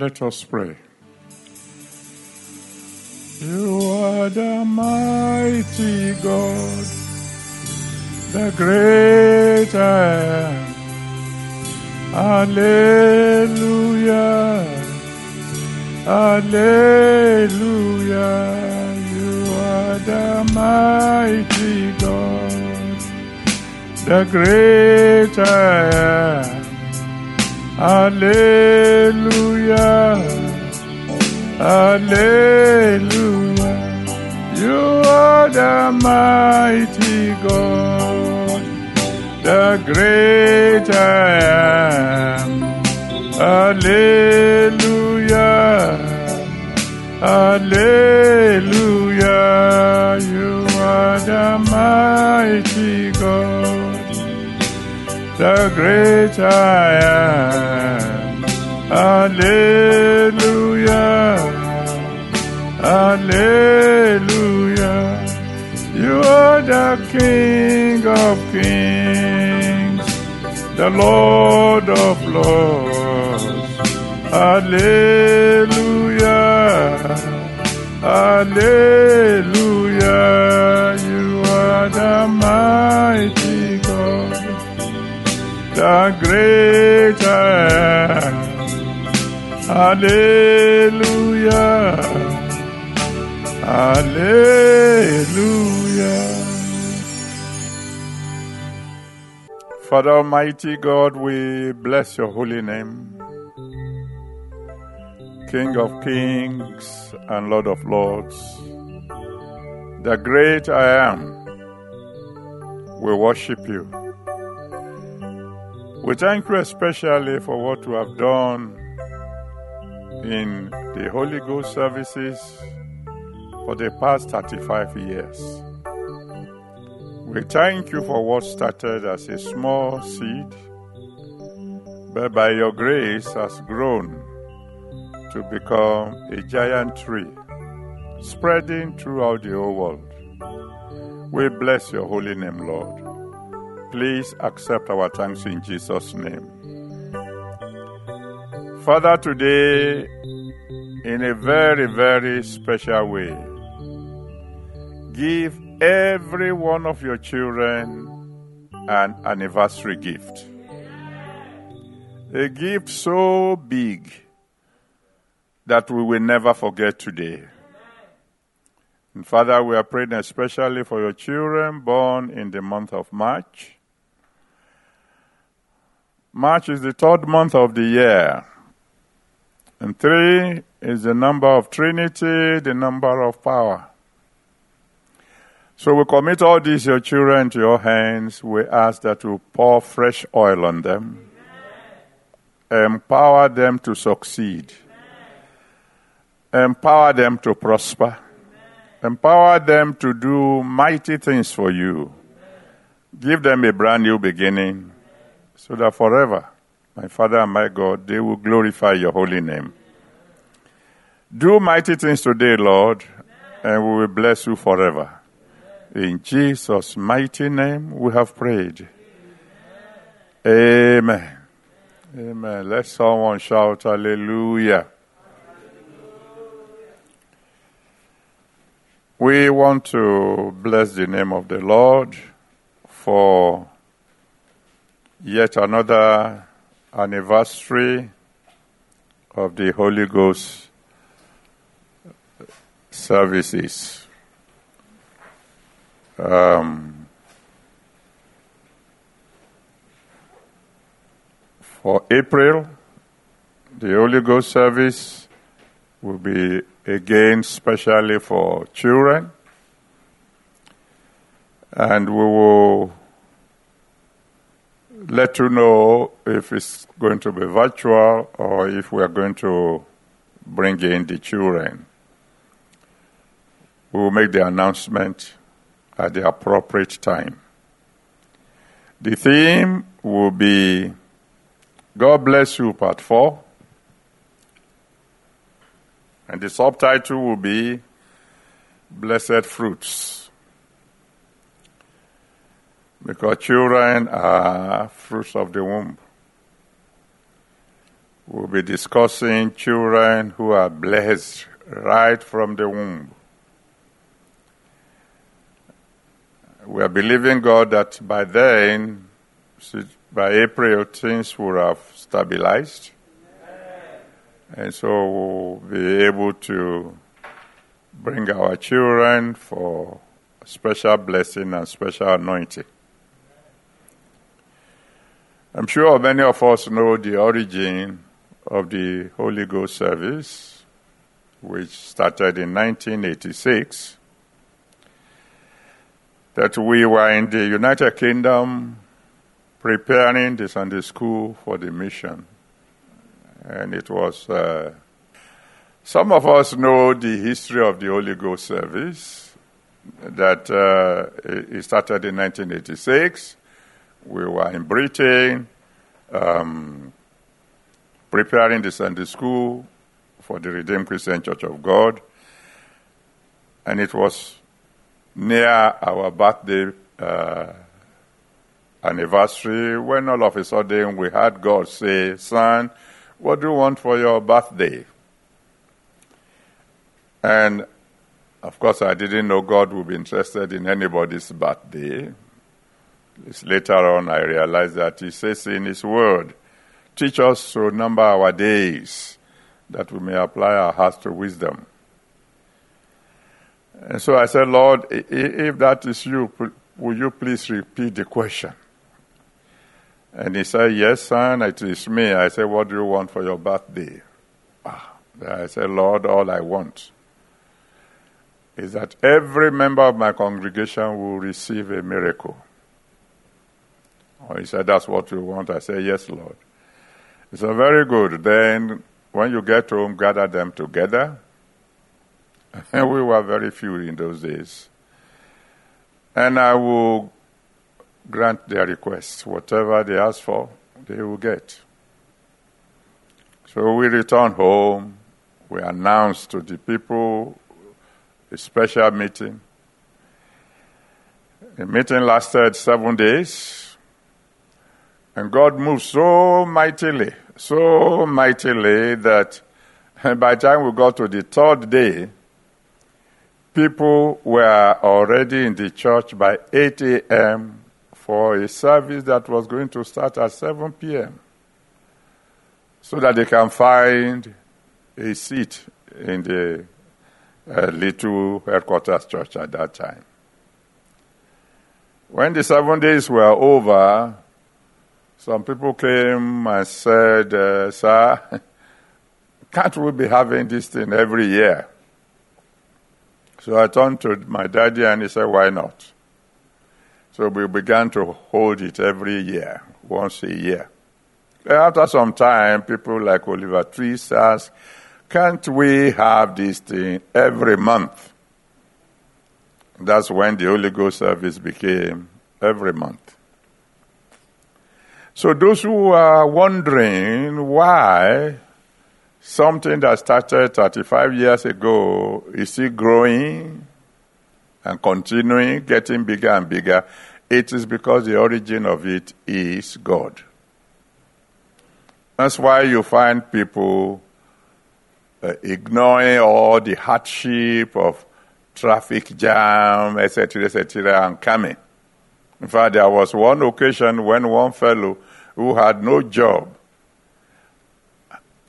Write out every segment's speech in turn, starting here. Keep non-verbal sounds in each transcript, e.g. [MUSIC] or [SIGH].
Let us pray. You are the mighty God, the great I am. Hallelujah. Hallelujah. You are the mighty God, the great I am. Hallelujah. Hallelujah. You are the mighty God, the great I am. Hallelujah. Hallelujah. You are the mighty God, the great I am. Hallelujah. Hallelujah. You are the King of Kings, the Lord of Lords. Hallelujah. Hallelujah. You are the mighty the great I am. Hallelujah. Hallelujah. Father Almighty God, we bless your holy name. King of kings and Lord of lords, the great I am, we worship you. We thank you especially for what you have done in the Holy Ghost services for the past 35 years. We thank you for what started as a small seed, but by your grace has grown to become a giant tree, spreading throughout the whole world. We bless your holy name, Lord. Please accept our thanks in Jesus' name. Father, today, in a very, very special way, give every one of your children an anniversary gift. A gift so big that we will never forget today. And Father, we are praying especially for your children born in the month of March. March is the third month of the year. And three is the number of Trinity, the number of power. So we commit all these your children to your hands. We ask that you pour fresh oil on them, empower them to succeed, empower them to prosper, empower them to do mighty things for you. Give them a brand new beginning so that forever, my Father and my God, they will glorify your holy name. Do mighty things today, Lord, and we will bless you forever. In Jesus' mighty name we have prayed. Amen. Amen. Let someone shout hallelujah. We want to bless the name of the Lord for yet another anniversary of the Holy Ghost services. Um, for April, the Holy Ghost service will be again specially for children. And we will let you know if it's going to be virtual or if we are going to bring in the children. We will make the announcement at the appropriate time. The theme will be God Bless You, Part 4. And the subtitle will be Blessed Fruits. Because children are fruits of the womb. We'll be discussing children who are blessed right from the womb. We are believing God that by then, by April, things will have stabilized. And so we'll be able to bring our children for special blessing and special anointing. I'm sure many of us know the origin of the Holy Ghost service, which started in 1986. That we were in the United Kingdom preparing the Sunday school for the mission. And it was, uh, some of us know the history of the Holy Ghost service, that uh, it started in 1986. We were in Britain. Um, preparing the Sunday school for the Redeemed Christian Church of God. And it was near our birthday uh, anniversary when all of a sudden we heard God say, Son, what do you want for your birthday? And of course, I didn't know God would be interested in anybody's birthday. Later on I realized that He says in His Word, Teach us to number our days, that we may apply our hearts to wisdom. And so I said, Lord, if that is you, will you please repeat the question? And he said, Yes, son, it is me. I said, What do you want for your birthday? Ah, I said, Lord, all I want is that every member of my congregation will receive a miracle. Oh, he said, That's what you want. I said, Yes, Lord. He said, Very good. Then, when you get home, gather them together. And [LAUGHS] we were very few in those days. And I will grant their requests. Whatever they ask for, they will get. So we returned home. We announced to the people a special meeting. The meeting lasted seven days. And God moved so mightily, so mightily that [LAUGHS] by the time we got to the third day, people were already in the church by 8 a.m. for a service that was going to start at 7 p.m. so that they can find a seat in the uh, little headquarters church at that time. When the seven days were over, some people came and said, uh, Sir, [LAUGHS] can't we be having this thing every year? So I turned to my daddy and he said, Why not? So we began to hold it every year, once a year. after some time, people like Oliver Twist asked, Can't we have this thing every month? That's when the Holy Ghost service became every month. So those who are wondering why something that started 35 years ago is still growing and continuing, getting bigger and bigger, it is because the origin of it is God. That's why you find people uh, ignoring all the hardship of traffic jam, etc., etc., and coming. In fact, there was one occasion when one fellow who had no job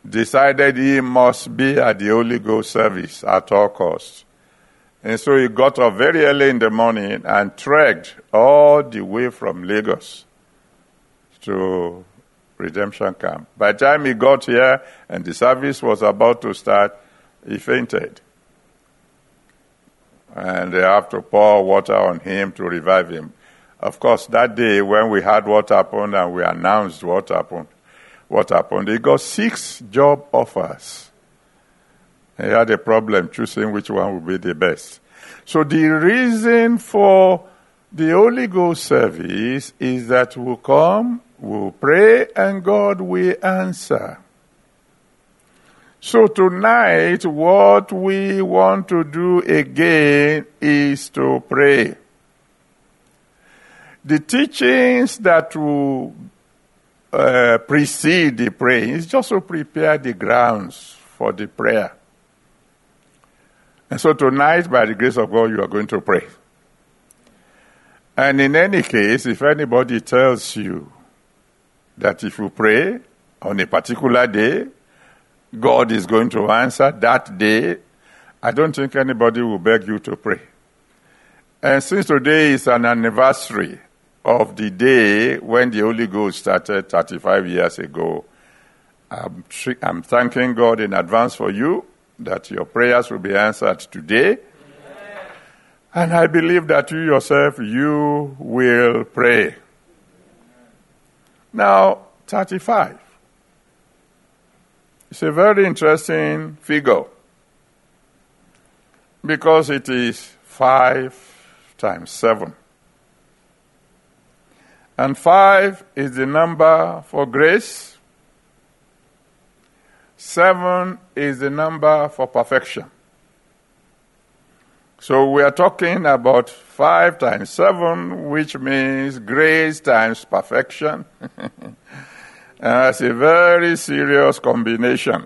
decided he must be at the Holy Ghost service at all costs. And so he got up very early in the morning and trekked all the way from Lagos to Redemption Camp. By the time he got here and the service was about to start, he fainted. And they have to pour water on him to revive him. Of course, that day when we had what happened and we announced what happened, what happened? He got six job offers. He had a problem choosing which one would be the best. So the reason for the Holy Ghost service is that we'll come, we'll pray, and God will answer. So tonight, what we want to do again is to pray. The teachings that will uh, precede the praying. is just to prepare the grounds for the prayer. And so tonight, by the grace of God, you are going to pray. And in any case, if anybody tells you that if you pray on a particular day, God is going to answer that day, I don't think anybody will beg you to pray. And since today is an anniversary of the day when the Holy Ghost started 35 years ago, I'm, I'm thanking God in advance for you that your prayers will be answered today. And I believe that you yourself, you will pray. Now, 35. It's a very interesting figure because it is 5 times 7. And 5 is the number for grace. 7 is the number for perfection. So we are talking about 5 times 7, which means grace times perfection. [LAUGHS] That's a very serious combination.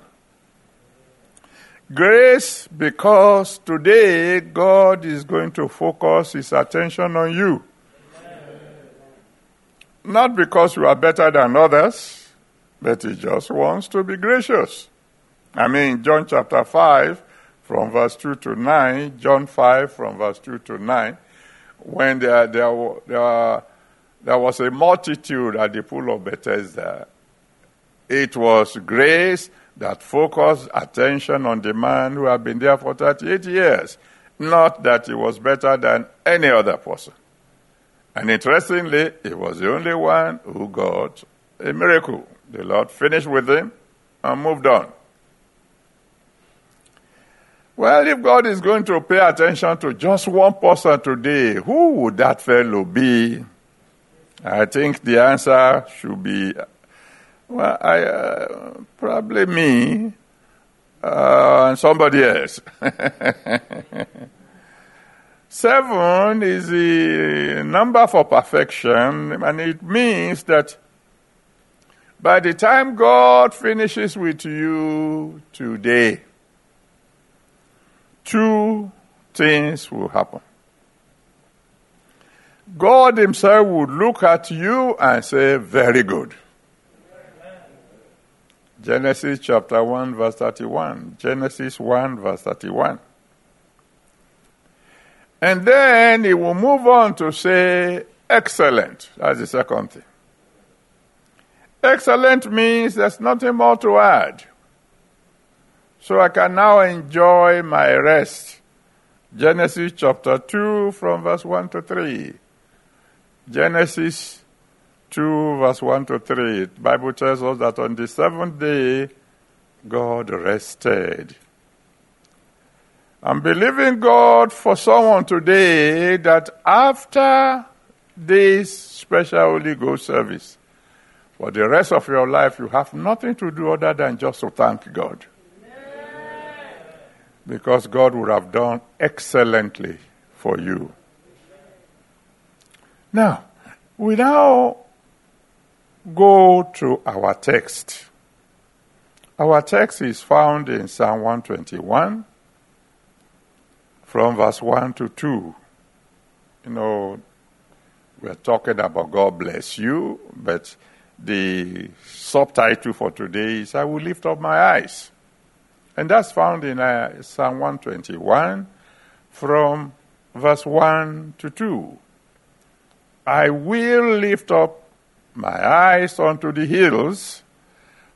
Grace, because today God is going to focus his attention on you. Not because you are better than others, but he just wants to be gracious. I mean, John chapter 5, from verse 2 to 9, John 5, from verse 2 to 9, when there, there, there, there was a multitude at the pool of Bethesda it was grace that focused attention on the man who had been there for 38 years, not that he was better than any other person. And interestingly, he was the only one who got a miracle. The Lord finished with him and moved on. Well, if God is going to pay attention to just one person today, who would that fellow be? I think the answer should be well, I uh, probably me uh, and somebody else. [LAUGHS] Seven is the number for perfection, and it means that by the time God finishes with you today, two things will happen. God Himself would look at you and say, Very good. Genesis chapter 1, verse 31. Genesis 1, verse 31. And then he will move on to say, excellent. That's the second thing. Excellent means there's nothing more to add. So I can now enjoy my rest. Genesis chapter 2, from verse 1 to 3. Genesis 2, verse 1 to 3, the Bible tells us that on the seventh day, God rested. I'm believing God for someone today that after this special Holy Ghost service, for the rest of your life, you have nothing to do other than just to thank God. Because God would have done excellently for you. Now, we now go to our text. Our text is found in Psalm 121 from verse 1 to 2. You know, we're talking about God bless you, but the subtitle for today is I will lift up my eyes. And that's found in uh, Psalm 121 from verse 1 to 2. I will lift up my eyes unto the hills,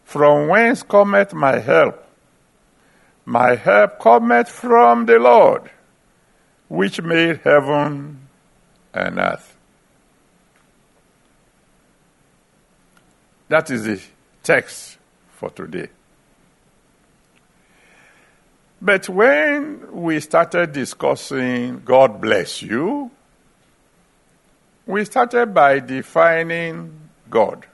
from whence cometh my help? My help cometh from the Lord, which made heaven and earth. That is the text for today. But when we started discussing God bless you, we started by defining God.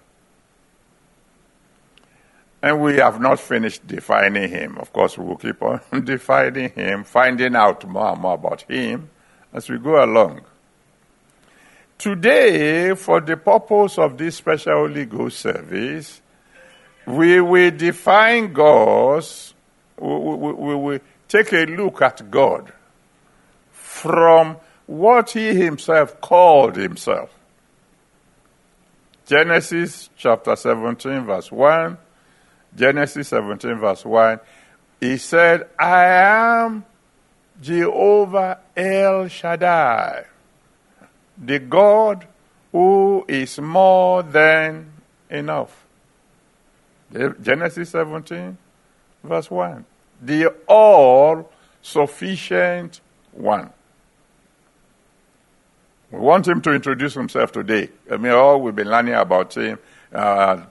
And we have not finished defining him. Of course, we will keep on [LAUGHS] defining him, finding out more and more about him as we go along. Today, for the purpose of this special Holy Ghost service, we will define God's, we will we, take a look at God from what He Himself called Himself. Genesis chapter 17, verse 1. Genesis 17, verse 1. He said, I am Jehovah El Shaddai the God who is more than enough. Genesis 17, verse 1. The all sufficient one. We want him to introduce himself today. I mean, all we've been learning about him. Uh,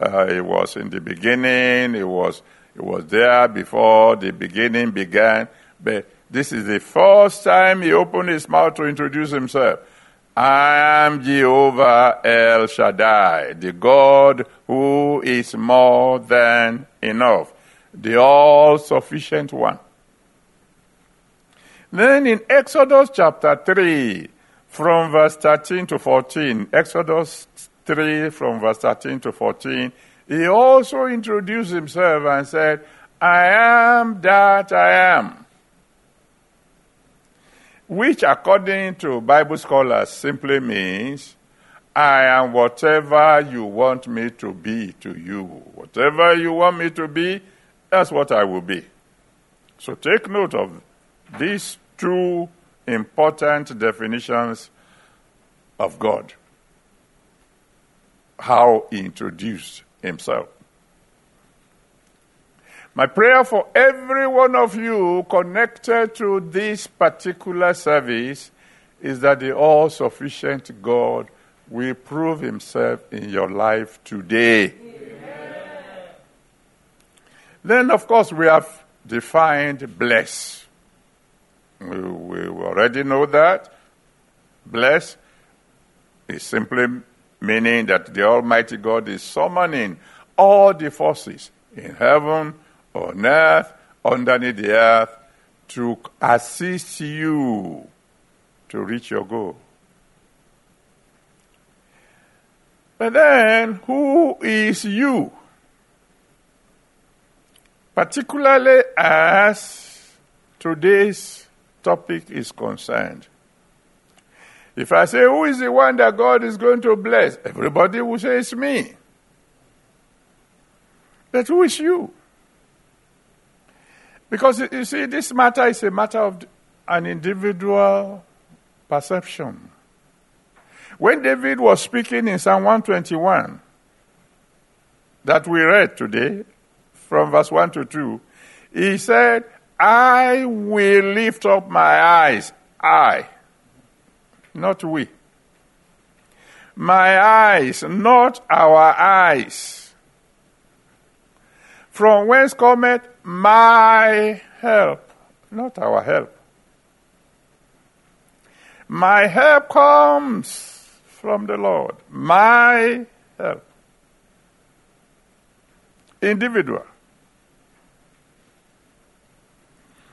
uh, it was in the beginning. It was it was there before the beginning began. But this is the first time he opened his mouth to introduce himself. I am Jehovah El Shaddai, the God who is more than enough, the all sufficient one. Then in Exodus chapter 3, from verse 13 to 14, Exodus 3 from verse 13 to 14, he also introduced himself and said, I am that I am which according to Bible scholars simply means I am whatever you want me to be to you. Whatever you want me to be, that's what I will be. So take note of these two important definitions of God. How he introduced himself. My prayer for every one of you connected to this particular service is that the all sufficient God will prove himself in your life today. Amen. Then, of course, we have defined bless. We, we already know that. Bless is simply meaning that the Almighty God is summoning all the forces in heaven on earth, underneath the earth, to assist you to reach your goal. But then, who is you? Particularly as today's topic is concerned. If I say, Who is the one that God is going to bless? Everybody will say, It's me. But who is you? Because you see, this matter is a matter of an individual perception. When David was speaking in Psalm 121, that we read today, from verse 1 to 2, he said, I will lift up my eyes. I, not we. My eyes, not our eyes. From whence cometh my help, not our help. My help comes from the Lord. My help. Individual.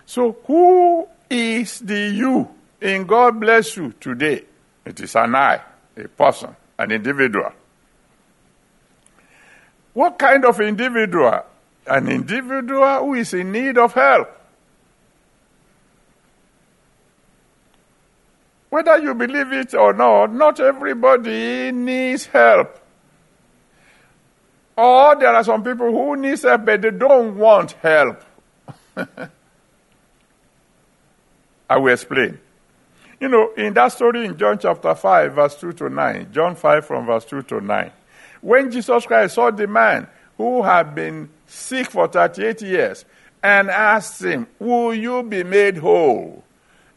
So, who is the you in God bless you today? It is an I, a person, an individual. What kind of individual? an individual who is in need of help. Whether you believe it or not, not everybody needs help. Or there are some people who need help, but they don't want help. [LAUGHS] I will explain. You know, in that story in John chapter 5, verse 2 to 9, John 5 from verse 2 to 9, when Jesus Christ saw the man who had been sick for 38 years and asked him, Will you be made whole?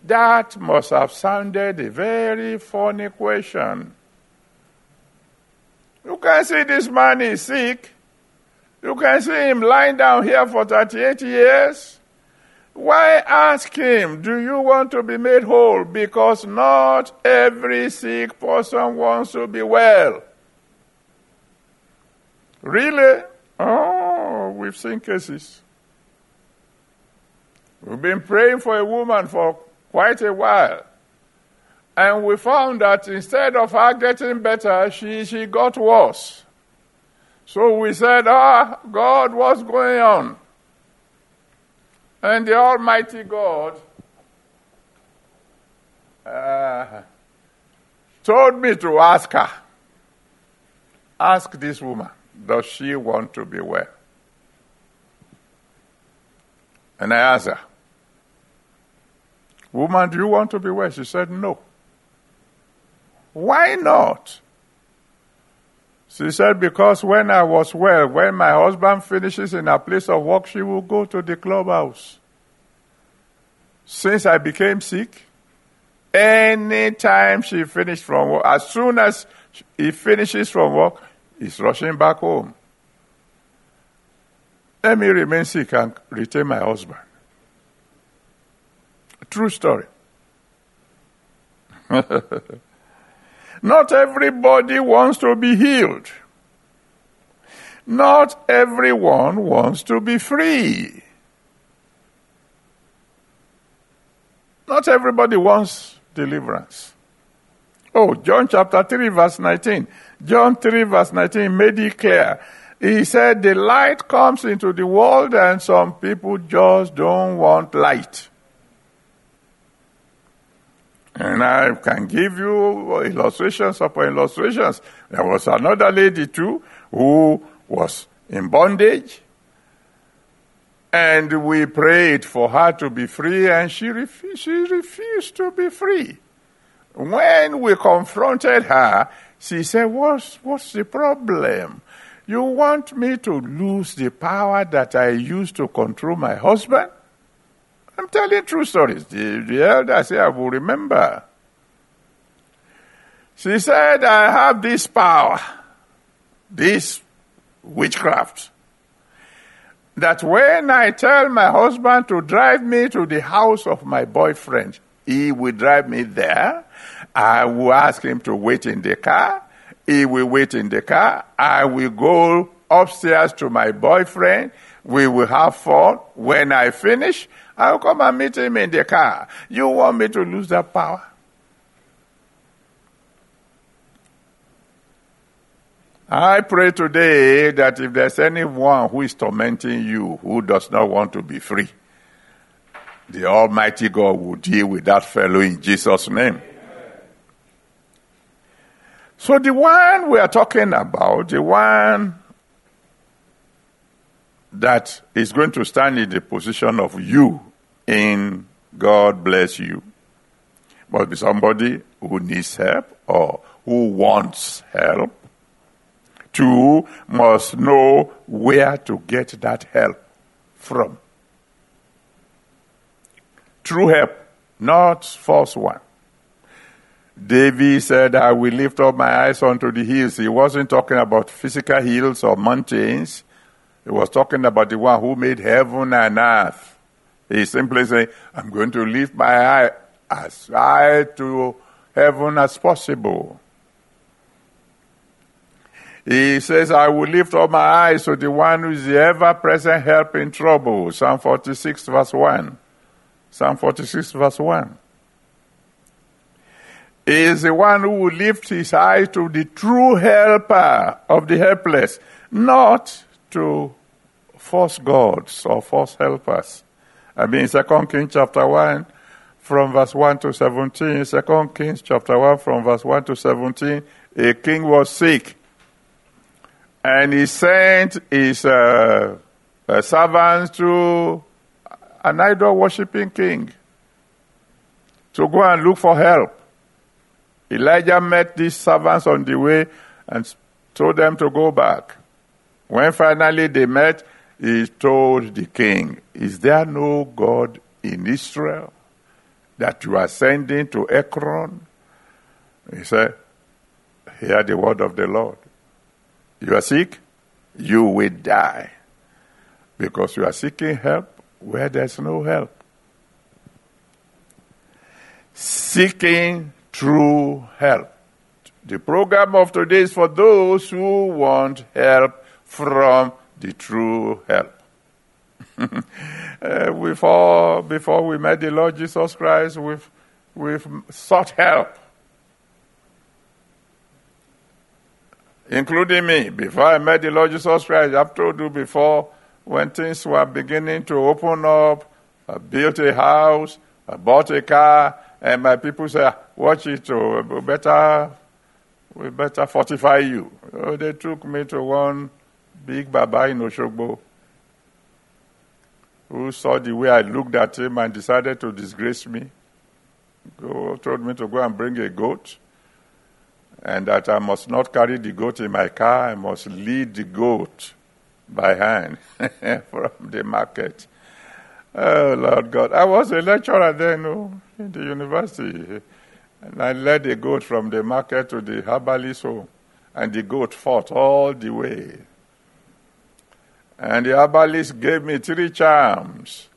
That must have sounded a very funny question. You can see this man is sick. You can see him lying down here for 38 years. Why ask him, Do you want to be made whole? Because not every sick person wants to be well. Really? Oh, we've seen cases. We've been praying for a woman for quite a while. And we found that instead of her getting better, she, she got worse. So we said, Ah, God, what's going on? And the Almighty God uh, told me to ask her, ask this woman, does she want to be well? And I asked her, Woman, do you want to be well? She said, No. Why not? She said, Because when I was well, when my husband finishes in a place of work, she will go to the clubhouse. Since I became sick, anytime she finished from work, as soon as he finishes from work, he's rushing back home. Let me remain sick and retain my husband. True story. [LAUGHS] Not everybody wants to be healed. Not everyone wants to be free. Not everybody wants deliverance. Oh, John chapter 3, verse 19. John 3, verse 19 made it clear. He said, The light comes into the world, and some people just don't want light. And I can give you illustrations upon illustrations. There was another lady too who was in bondage. And we prayed for her to be free, and she, she refused to be free. When we confronted her, she said, what's, what's the problem? You want me to lose the power that I used to control my husband? I'm telling true stories. The, the elder said, I will remember. She said, I have this power, this witchcraft, that when I tell my husband to drive me to the house of my boyfriend, he will drive me there. I will ask him to wait in the car. He will wait in the car. I will go upstairs to my boyfriend. We will have fun. When I finish, I'll come and meet him in the car. You want me to lose that power? I pray today that if there's anyone who is tormenting you who does not want to be free, the Almighty God will deal with that fellow in Jesus' name. So the one we are talking about, the one that is going to stand in the position of you in God bless you, must be somebody who needs help or who wants help. Two, must know where to get that help from. True help, not false one. David said, I will lift up my eyes unto the hills. He wasn't talking about physical hills or mountains. He was talking about the one who made heaven and earth. He simply saying, I'm going to lift my eye as high to heaven as possible. He says, I will lift up my eyes to the one who is the ever present help in trouble. Psalm 46, verse 1. Psalm 46, verse 1. He is the one who will lift his eyes to the true helper of the helpless, not to false gods or false helpers. I mean, 2 Kings chapter 1, from verse 1 to 17, 2 Kings chapter 1, from verse 1 to 17, a king was sick. And he sent his uh, uh, servants to an idol worshipping king to go and look for help. Elijah met these servants on the way and told them to go back. When finally they met, he told the king, Is there no God in Israel that you are sending to Ekron? He said, Hear the word of the Lord. You are sick, you will die. Because you are seeking help where there's no help. Seeking true help. The program of today is for those who want help from the true help. [LAUGHS] uh, before, before we met the Lord Jesus Christ, we've we've sought help. Including me. Before I met the Lord Jesus Christ, I've told you before, when things were beginning to open up, I built a house, I bought a car, and my people said, watch it, oh, we better, we better fortify you. So they took me to one big Baba in Oshogbo who saw the way I looked at him and decided to disgrace me. Go, told me to go and bring a goat, and that I must not carry the goat in my car, I must lead the goat by hand [LAUGHS] from the market. Oh, Lord God. I was a lecturer then oh, in the university, and I led the goat from the market to the herbalist home, and the goat fought all the way. And the herbalist gave me three charms.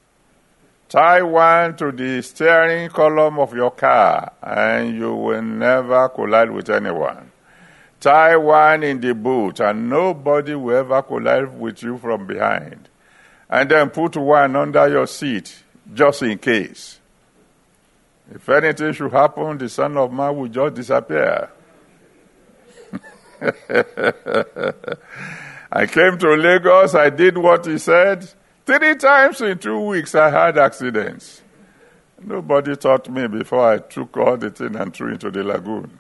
Tie one to the steering column of your car, and you will never collide with anyone. Tie one in the boot, and nobody will ever collide with you from behind. And then put one under your seat, just in case. If anything should happen, the Son of Man will just disappear. [LAUGHS] I came to Lagos, I did what he said. Three times in two weeks, I had accidents. Nobody taught me before I took all the thing and threw into the lagoon.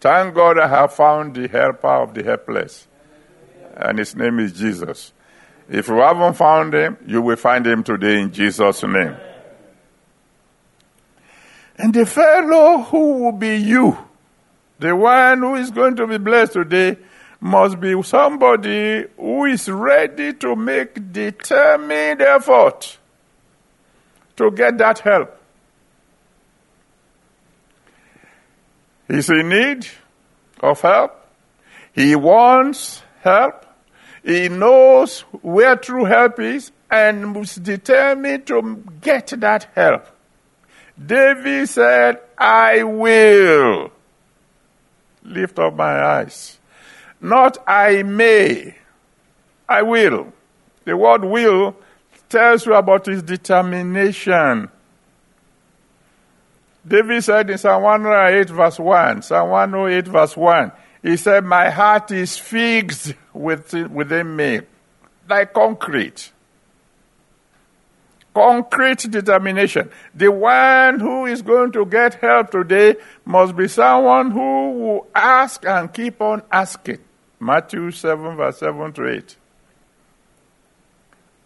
Thank God I have found the helper of the helpless, and his name is Jesus. If you haven't found him, you will find him today in Jesus' name. And the fellow who will be you, the one who is going to be blessed today, must be somebody who is ready to make determined effort to get that help. He's in need of help. He wants help. He knows where true help is and is determined to get that help. David said, I will lift up my eyes not I may, I will. The word will tells you about his determination. David said in Psalm 108, verse 1, Psalm 108, verse 1, he said, My heart is fixed within me, like concrete. Concrete determination. The one who is going to get help today must be someone who will ask and keep on asking. Matthew 7, verse 7 to 8.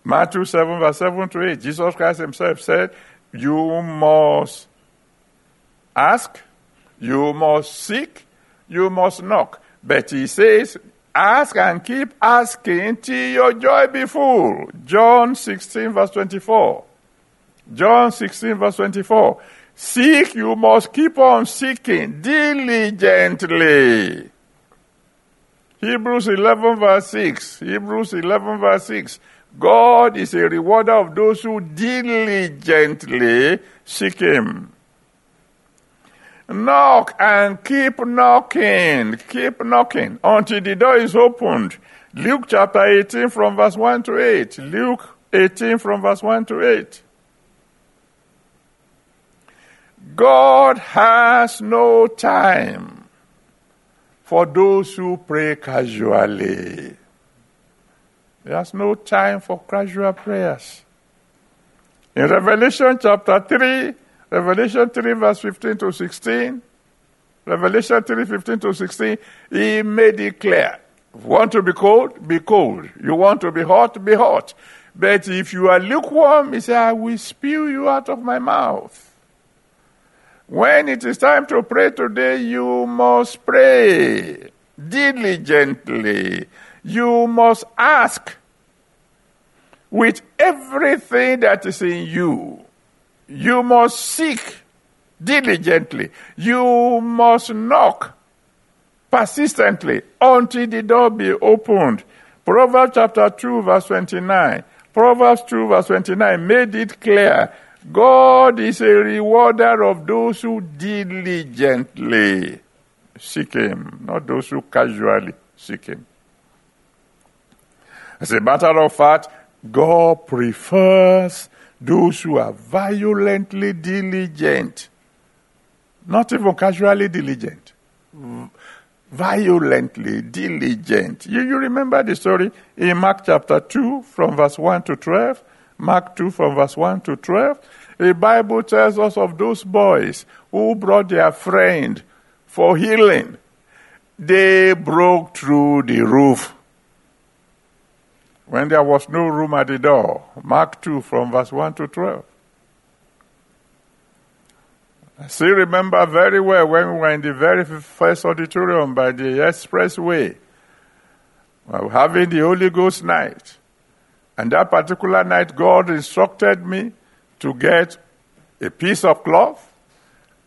Matthew 7, verse 7 to 8. Jesus Christ himself said, You must ask, you must seek, you must knock. But he says, Ask and keep asking till your joy be full. John 16, verse 24. John 16, verse 24. Seek, you must keep on seeking diligently. Hebrews 11 verse 6. Hebrews 11 verse 6. God is a rewarder of those who diligently seek Him. Knock and keep knocking, keep knocking until the door is opened. Luke chapter 18 from verse 1 to 8. Luke 18 from verse 1 to 8. God has no time for those who pray casually. There's no time for casual prayers. In Revelation chapter 3, Revelation 3, verse 15 to 16, Revelation 3, 15 to 16, he made it clear. Want to be cold, be cold. You want to be hot, be hot. But if you are lukewarm, he said, I will spew you out of my mouth. When it is time to pray today, you must pray diligently. You must ask with everything that is in you. You must seek diligently. You must knock persistently until the door be opened. Proverbs chapter 2 verse 29. Proverbs 2 verse 29 made it clear God is a rewarder of those who diligently seek Him, not those who casually seek Him. As a matter of fact, God prefers those who are violently diligent, not even casually diligent, violently diligent. You, you remember the story in Mark chapter 2 from verse 1 to 12? Mark 2 from verse 1 to 12. The Bible tells us of those boys who brought their friend for healing. They broke through the roof when there was no room at the door. Mark 2 from verse 1 to 12. I still remember very well when we were in the very first auditorium by the expressway. We were having the Holy Ghost night. And that particular night, God instructed me to get a piece of cloth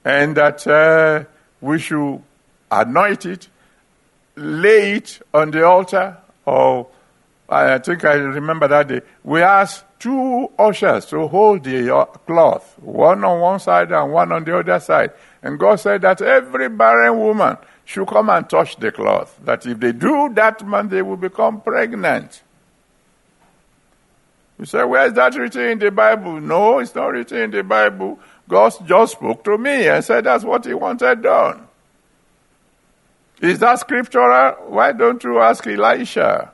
and that uh, we should anoint it, lay it on the altar or I think I remember that day. We asked two ushers to hold the uh, cloth, one on one side and one on the other side. And God said that every barren woman should come and touch the cloth. That if they do that, man, they will become pregnant. You say, where is that written in the Bible? No, it's not written in the Bible. God just spoke to me and said that's what He wanted done. Is that scriptural? Why don't you ask Elisha?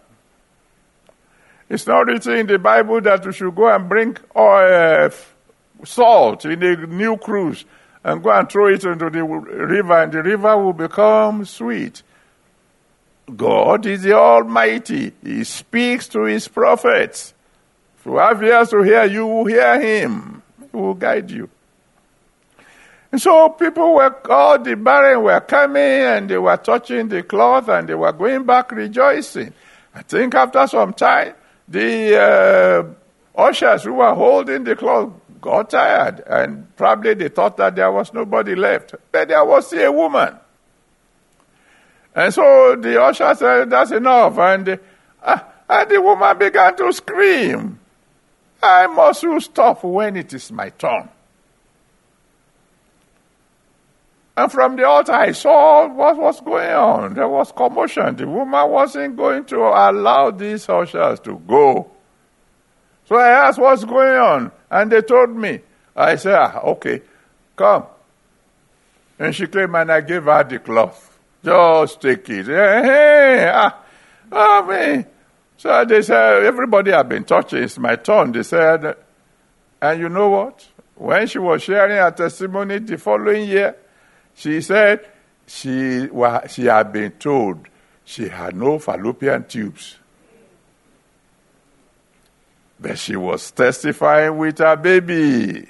It's not written in the Bible that we should go and bring oil, uh, salt in a new cruse and go and throw it into the river, and the river will become sweet. God is the Almighty. He speaks to His prophets. If you have ears to hear, you will hear Him. He will guide you. And so people were, all the barren were coming and they were touching the cloth and they were going back rejoicing. I think after some time, the uh, ushers who were holding the cloth got tired and probably they thought that there was nobody left. But there was a woman. And so the usher said, That's enough. And, uh, and the woman began to scream, I must stop when it is my turn. And from the altar, I saw what was going on. There was commotion. The woman wasn't going to allow these ushers to go. So I asked, What's going on? And they told me. I said, ah, Okay, come. And she came and I gave her the cloth. Just take it. Hey, ah, oh, me. So they said, Everybody had been touching. It's my turn. They said, And you know what? When she was sharing her testimony the following year, she said she, she had been told she had no fallopian tubes. But she was testifying with her baby.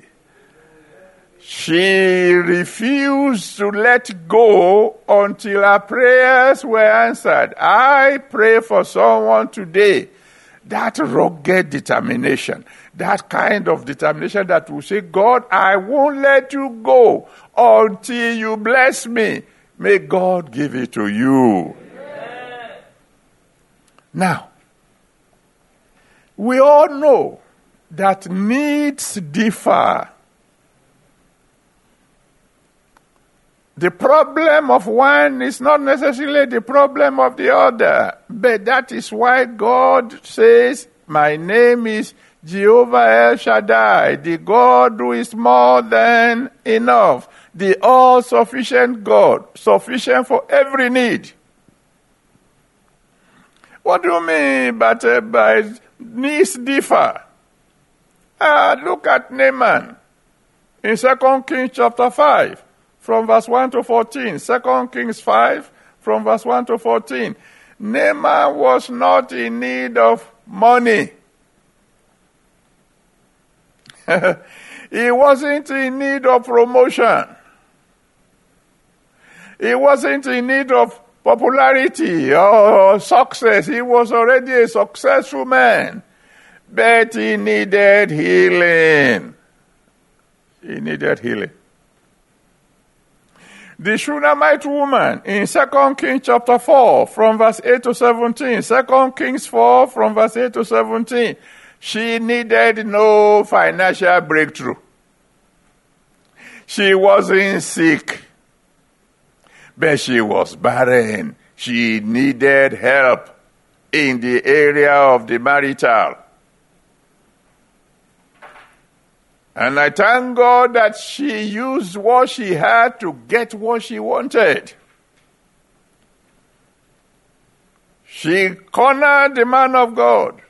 She refused to let go until her prayers were answered. I pray for someone today that rugged determination, that kind of determination that will say, God, I won't let you go until you bless me. May God give it to you. Amen. Now, we all know that needs differ. The problem of one is not necessarily the problem of the other, but that is why God says, My name is Jehovah El Shaddai, the God who is more than enough the all sufficient God, sufficient for every need. What do you mean but by needs differ? Ah, look at Naaman in 2 Kings chapter 5 from verse 1 to 14. 2 Kings 5 from verse 1 to 14. Naaman was not in need of money. [LAUGHS] he wasn't in need of promotion. He wasn't in need of popularity or success. He was already a successful man. But he needed healing. He needed healing. The Shunammite woman in 2 Kings chapter 4 from verse 8 to 17. 2 Kings 4 from verse 8 to 17. She needed no financial breakthrough. She wasn't sick but she was barren. She needed help in the area of the marital. And I thank God that she used what she had to get what she wanted. She cornered the man of God.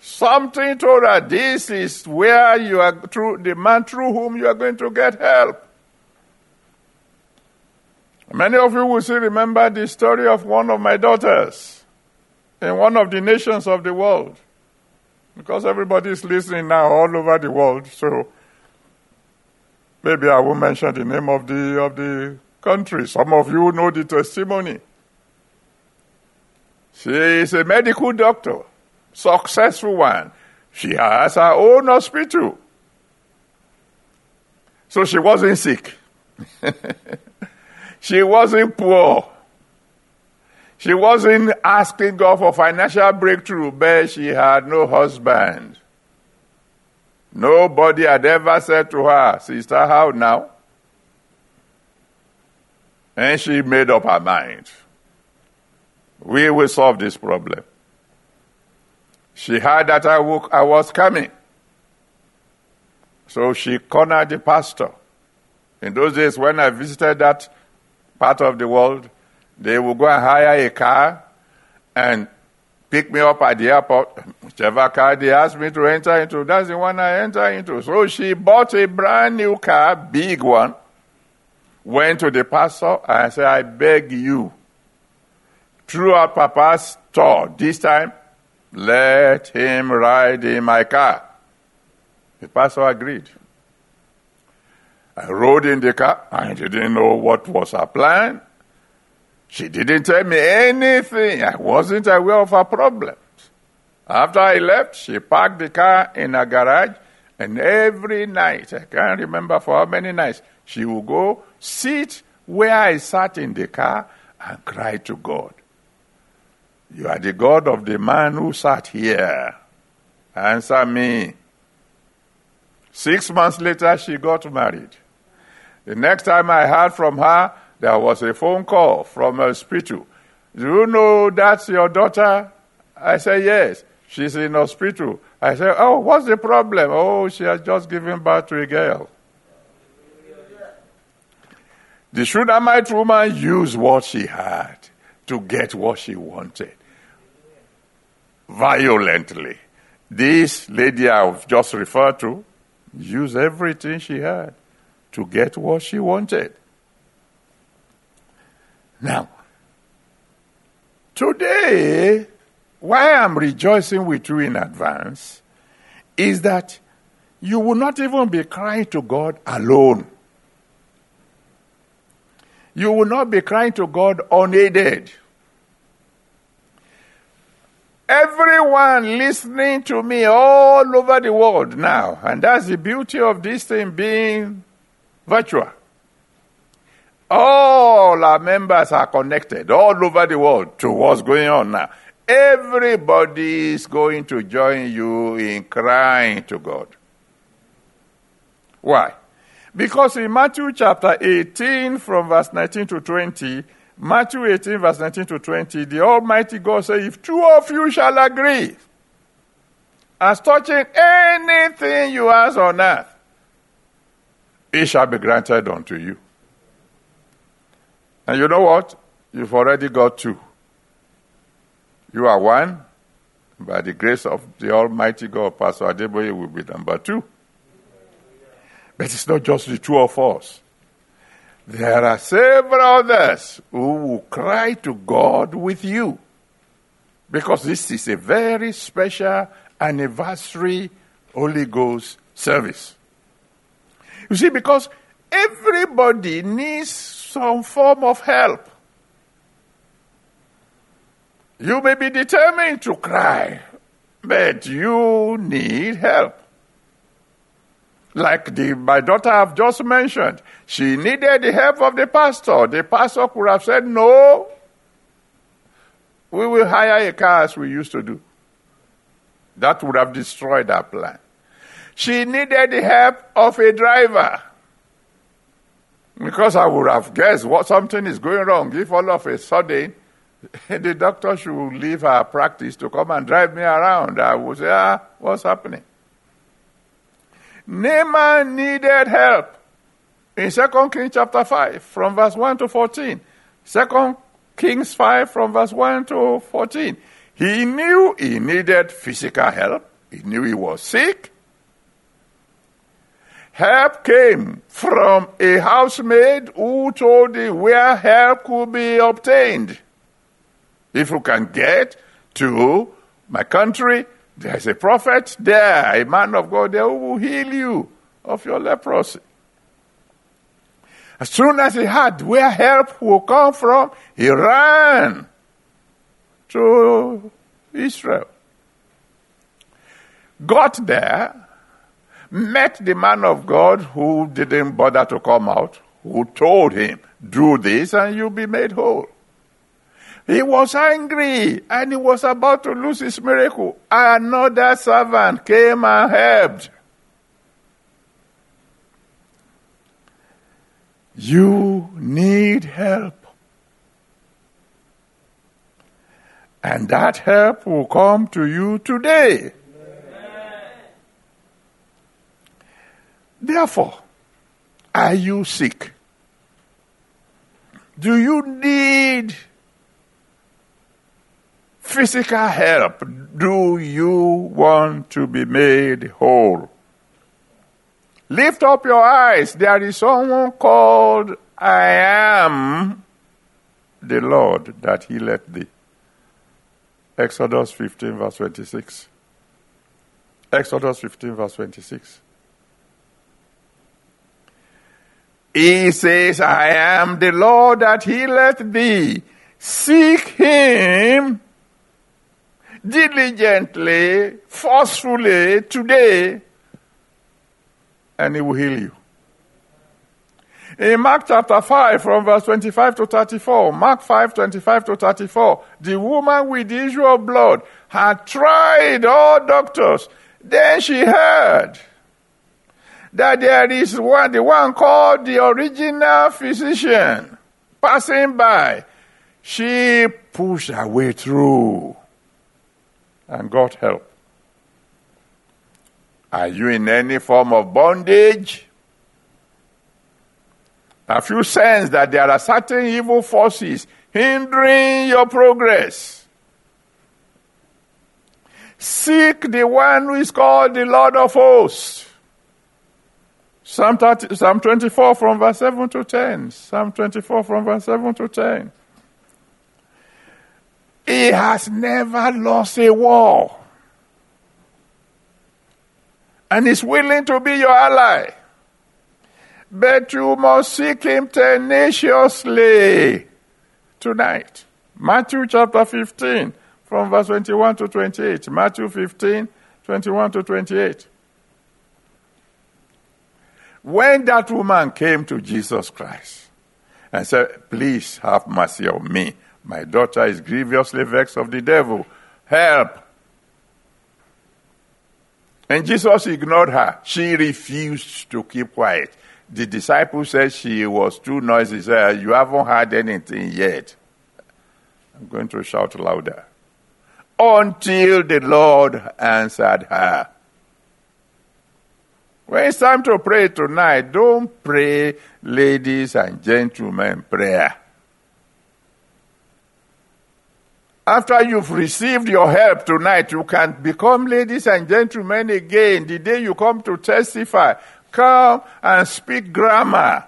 Something told her this is where you are through the man through whom you are going to get help. Many of you will still remember the story of one of my daughters in one of the nations of the world. Because everybody is listening now all over the world, so Maybe I will mention the name of the of the country. Some of you know the testimony. She is a medical doctor, successful one. She has her own hospital. So she wasn't sick. [LAUGHS] she wasn't poor. She wasn't asking God for financial breakthrough, but she had no husband. Nobody had ever said to her, Sister, how now? And she made up her mind. We will solve this problem. She heard that I, woke, I was coming. So she cornered the pastor. In those days, when I visited that part of the world, they would go and hire a car and pick me up at the airport, whichever car they asked me to enter into, that's the one I enter into. So she bought a brand new car, big one, went to the pastor and said, I beg you, throughout Papa's tour, this time, let him ride in my car. The pastor agreed. I rode in the car. I didn't know what was her plan. She didn't tell me anything. I wasn't aware of her problems. After I left, she parked the car in a garage, and every night, I can't remember for how many nights, she would go sit where I sat in the car and cry to God. You are the God of the man who sat here. Answer me. Six months later, she got married. The next time I heard from her, there was a phone call from a hospital. Do you know that's your daughter? I said, Yes. She's in hospital. I said, Oh, what's the problem? Oh, she has just given birth to a girl. The Shunammite woman used what she had to get what she wanted violently. This lady I've just referred to used everything she had to get what she wanted. Now, today, why I'm rejoicing with you in advance is that you will not even be crying to God alone. You will not be crying to God unaided. Everyone listening to me all over the world now, and that's the beauty of this thing being virtual. All our members are connected all over the world to what's going on now. Everybody is going to join you in crying to God. Why? Because in Matthew chapter 18, from verse 19 to 20, Matthew 18, verse 19 to 20, the Almighty God said, If two of you shall agree as touching anything you ask on earth, it shall be granted unto you. And you know what? You've already got two. You are one. By the grace of the Almighty God, Pastor Adeboye will be number two. But it's not just the two of us. There are several others who will cry to God with you. Because this is a very special anniversary Holy Ghost service. You see, because everybody needs some form of help. You may be determined to cry, but you need help. Like the, my daughter I've just mentioned, she needed the help of the pastor. The pastor could have said, No, we will hire a car as we used to do. That would have destroyed our plan. She needed the help of a driver. Because I would have guessed what something is going wrong if all of a sudden [LAUGHS] the doctor should leave her practice to come and drive me around. I would say, ah, what's happening? Naaman needed help. In 2 Kings chapter 5, from verse 1 to 14. 2 Kings 5, from verse 1 to 14. He knew he needed physical help. He knew he was sick. Help came from a housemaid who told him where help could be obtained. If you can get to my country, there's a prophet there, a man of God there who will heal you of your leprosy. As soon as he heard where help will come from, he ran to Israel. Got there, met the man of God who didn't bother to come out, who told him, Do this and you'll be made whole. He was angry and he was about to lose his miracle. Another servant came and helped. You need help. And that help will come to you today. Therefore, are you sick? Do you need physical help? Do you want to be made whole? Lift up your eyes. There is someone called I am the Lord that He healeth thee. Exodus 15, verse 26. Exodus 15, verse 26. He says, I am the Lord that healeth thee. Seek him diligently, forcefully today, and he will heal you. In Mark chapter 5, from verse 25 to 34, Mark 5, 25 to 34, the woman with the issue of blood had tried all doctors. Then she heard that there is one, the one called the original physician passing by. She pushed her way through and God help. Are you in any form of bondage? Have you sensed that there are certain evil forces hindering your progress? Seek the one who is called the Lord of hosts. Psalm, 30, Psalm 24 from verse 7 to 10. Psalm 24 from verse 7 to 10. He has never lost a war. And is willing to be your ally. But you must seek him tenaciously tonight. Matthew chapter 15 from verse 21 to 28. Matthew 15, 21 to 28. When that woman came to Jesus Christ and said, Please have mercy on me, my daughter is grievously vexed of the devil, help. And Jesus ignored her. She refused to keep quiet. The disciple said she was too noisy. He said, You haven't heard anything yet. I'm going to shout louder. Until the Lord answered her. When it's time to pray tonight, don't pray ladies and gentlemen prayer. After you've received your help tonight, you can become ladies and gentlemen again. The day you come to testify, come and speak grammar.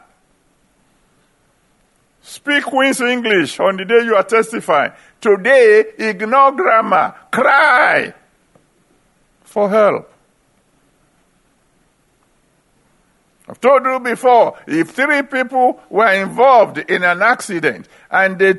Speak Queen's English on the day you are testifying. Today, ignore grammar. Cry for help. I've told you before, if three people were involved in an accident and they,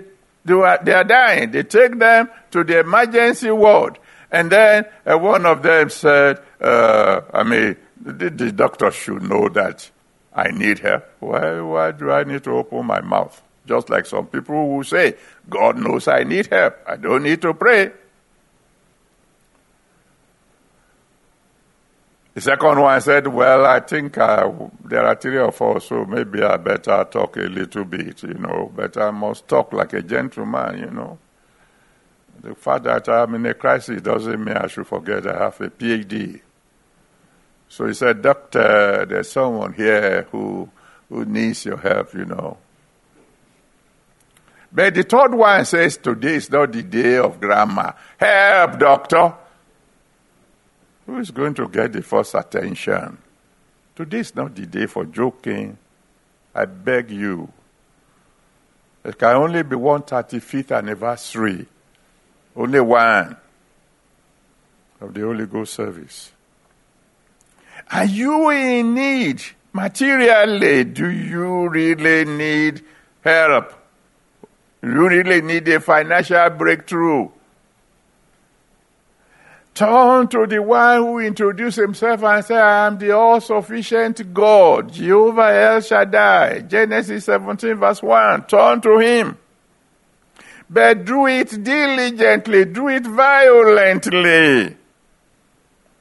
they, are, they are dying, they take them to the emergency ward, and then uh, one of them said, uh, I mean, the, the, doctor should know that I need help. Why, why do I need to open my mouth? Just like some people who say, God knows I need help. I don't need to pray. The second one said, Well, I think uh, there are three or four, so maybe I better talk a little bit, you know, but I must talk like a gentleman, you know. The fact that I'm in a crisis doesn't mean I should forget I have a PhD. So he said, Doctor, there's someone here who, who needs your help, you know. But the third one says, Today is not the day of grandma. Help, doctor. Who is going to get the first attention? Today is not the day for joking. I beg you. It can only be one 35th anniversary. Only one of the Holy Ghost service. Are you in need? Materially, do you really need help? Do You really need a financial breakthrough. Turn to the one who introduced himself and said, I am the all sufficient God, Jehovah El Shaddai. Genesis 17, verse 1. Turn to him. But do it diligently, do it violently.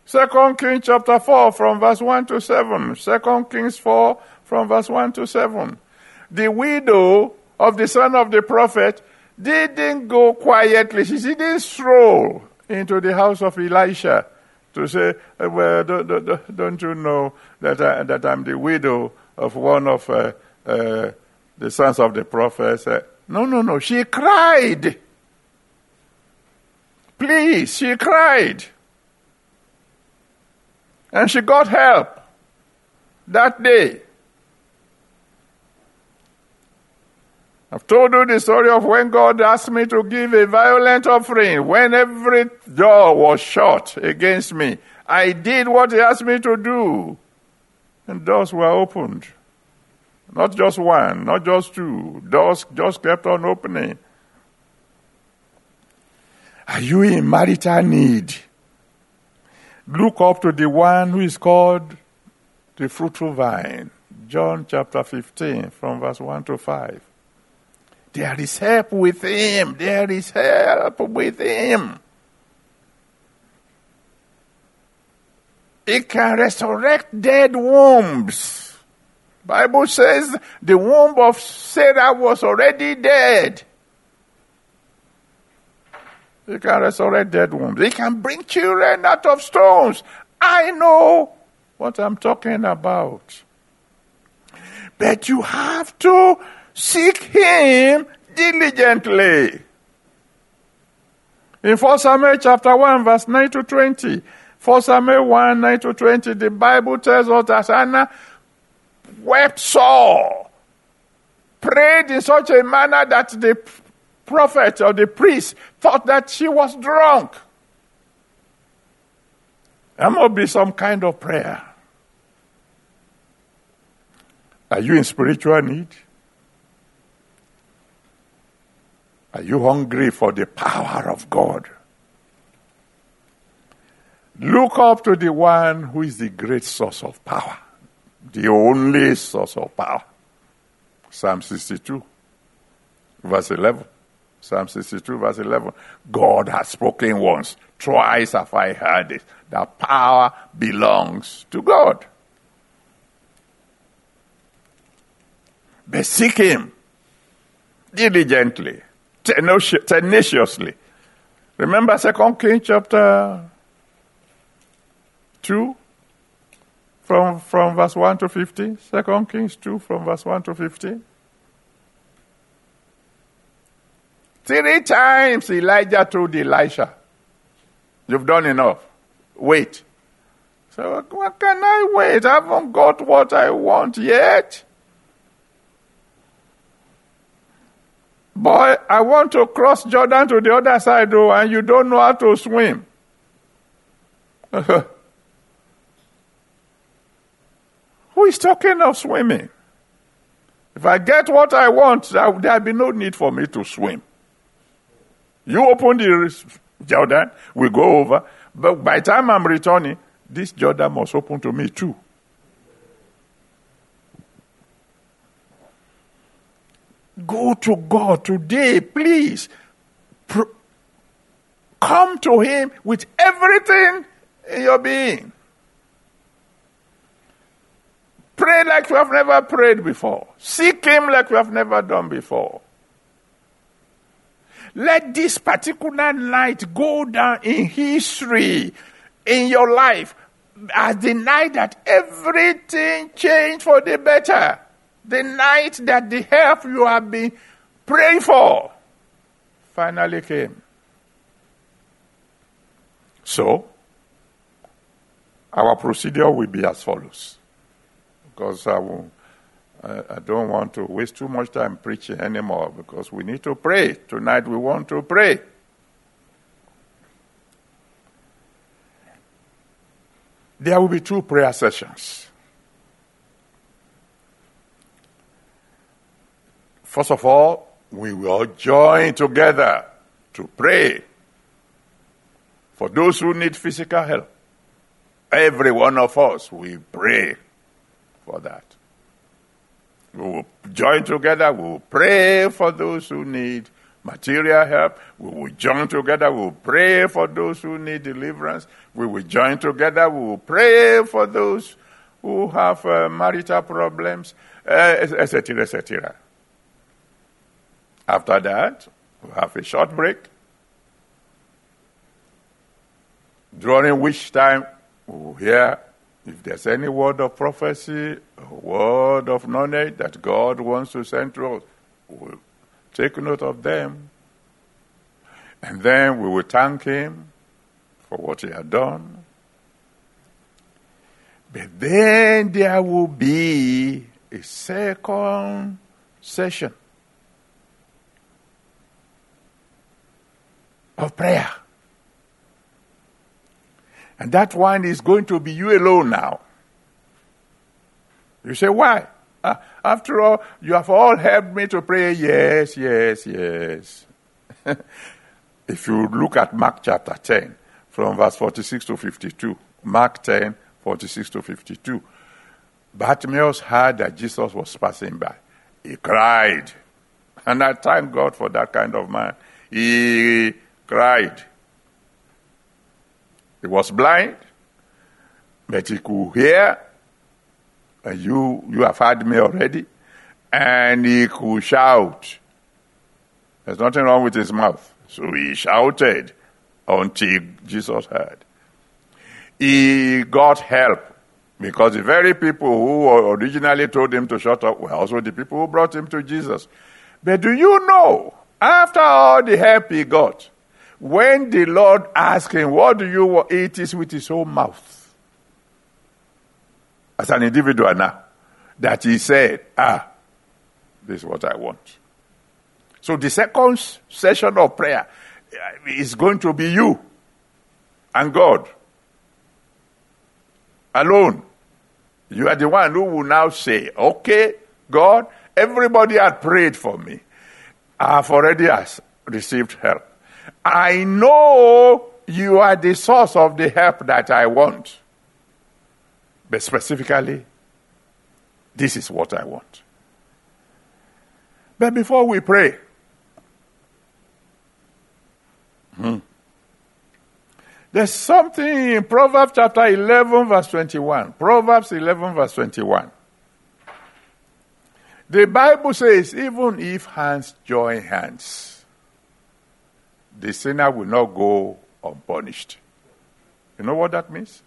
Second Kings chapter 4 from verse 1 to 7. Second Kings 4 from verse 1 to 7. The widow of the son of the prophet didn't go quietly. She didn't stroll into the house of Elisha to say, uh, well, don't, don't, don't you know that, I, that I'm the widow of one of uh, uh, the sons of the prophets? Uh, no, no, no. She cried. Please, she cried. And she got help that day. I've told you the story of when God asked me to give a violent offering, when every door was shut against me. I did what He asked me to do, and doors were opened. Not just one, not just two. Doors just kept on opening. Are you in marital need? Look up to the one who is called the fruitful vine. John chapter 15, from verse 1 to 5. There is help with him. There is help with him. It can resurrect dead wombs. Bible says the womb of Sarah was already dead. It can resurrect dead wombs. It can bring children out of stones. I know what I'm talking about. But you have to Seek him diligently. In 1 Samuel chapter 1, verse 9 to 20, 1 Samuel 1, 9 to 20, the Bible tells us that Hannah wept sore, prayed in such a manner that the prophet or the priest thought that she was drunk. There must be some kind of prayer. Are you in spiritual need? Are you hungry for the power of God? Look up to the one who is the great source of power, the only source of power. Psalm 62, verse 11. Psalm 62, verse 11. God has spoken once, twice have I heard it. The power belongs to God. But seek Him diligently tenaciously. Remember Second Kings chapter 2 from, from verse 1 to 15? Second Kings 2 from verse 1 to 15. Three times Elijah told Elisha, You've done enough. Wait. So, what can I wait? I haven't got what I want yet. Boy, I want to cross Jordan to the other side, though, and you don't know how to swim. [LAUGHS] Who is talking of swimming? If I get what I want, there'll be no need for me to swim. You open the Jordan, we go over, but by the time I'm returning, this Jordan must open to me too. Go to God today, please. come to Him with everything in your being. Pray like you have never prayed before. Seek Him like you have never done before. Let this particular night go down in history in your life. as the night that everything changed for the better. The night that the help you have been praying for finally came. So, our procedure will be as follows. Because I, will, I don't want to waste too much time preaching anymore because we need to pray. Tonight we want to pray. There will be two prayer sessions. First of all, we will join together to pray for those who need physical help. Every one of us, we pray for that. We will join together, we will pray for those who need material help. We will join together. We will pray for those who need deliverance. We will join together. We will pray for those who have uh, marital problems, etc., uh, etc. After that, we'll have a short break, during which time we'll hear if there's any word of prophecy, word of knowledge that God wants to send to us. We'll take note of them. And then we will thank Him for what He had done. But then there will be a second session of prayer. And that one is going to be you alone now. You say, why? Uh, after all, you have all helped me to pray. Yes, yes, yes. [LAUGHS] if you look at Mark chapter 10, from verse 46 to 52, Mark 10, 46 to 52, Bartimaeus heard that Jesus was passing by. He cried. And I thank God for that kind of man. He cried. He was blind, but he could hear and you, you have heard me already. And he could shout. There's nothing wrong with his mouth. So he shouted until Jesus heard. He got help because the very people who originally told him to shut up were also the people who brought him to Jesus. But do you know, after all the help he got, when the Lord asked him, What do you want? It is with his own mouth as an individual now that he said, ah, this is what I want. So the second session of prayer is going to be you and God alone. You are the one who will now say, okay, God, everybody had prayed for me. I have already received help. I know you are the source of the help that I want. But specifically, this is what I want. But before we pray, hmm, there's something in Proverbs chapter 11, verse 21. Proverbs 11, verse 21. The Bible says, even if hands join hands, the sinner will not go unpunished. You know what that means?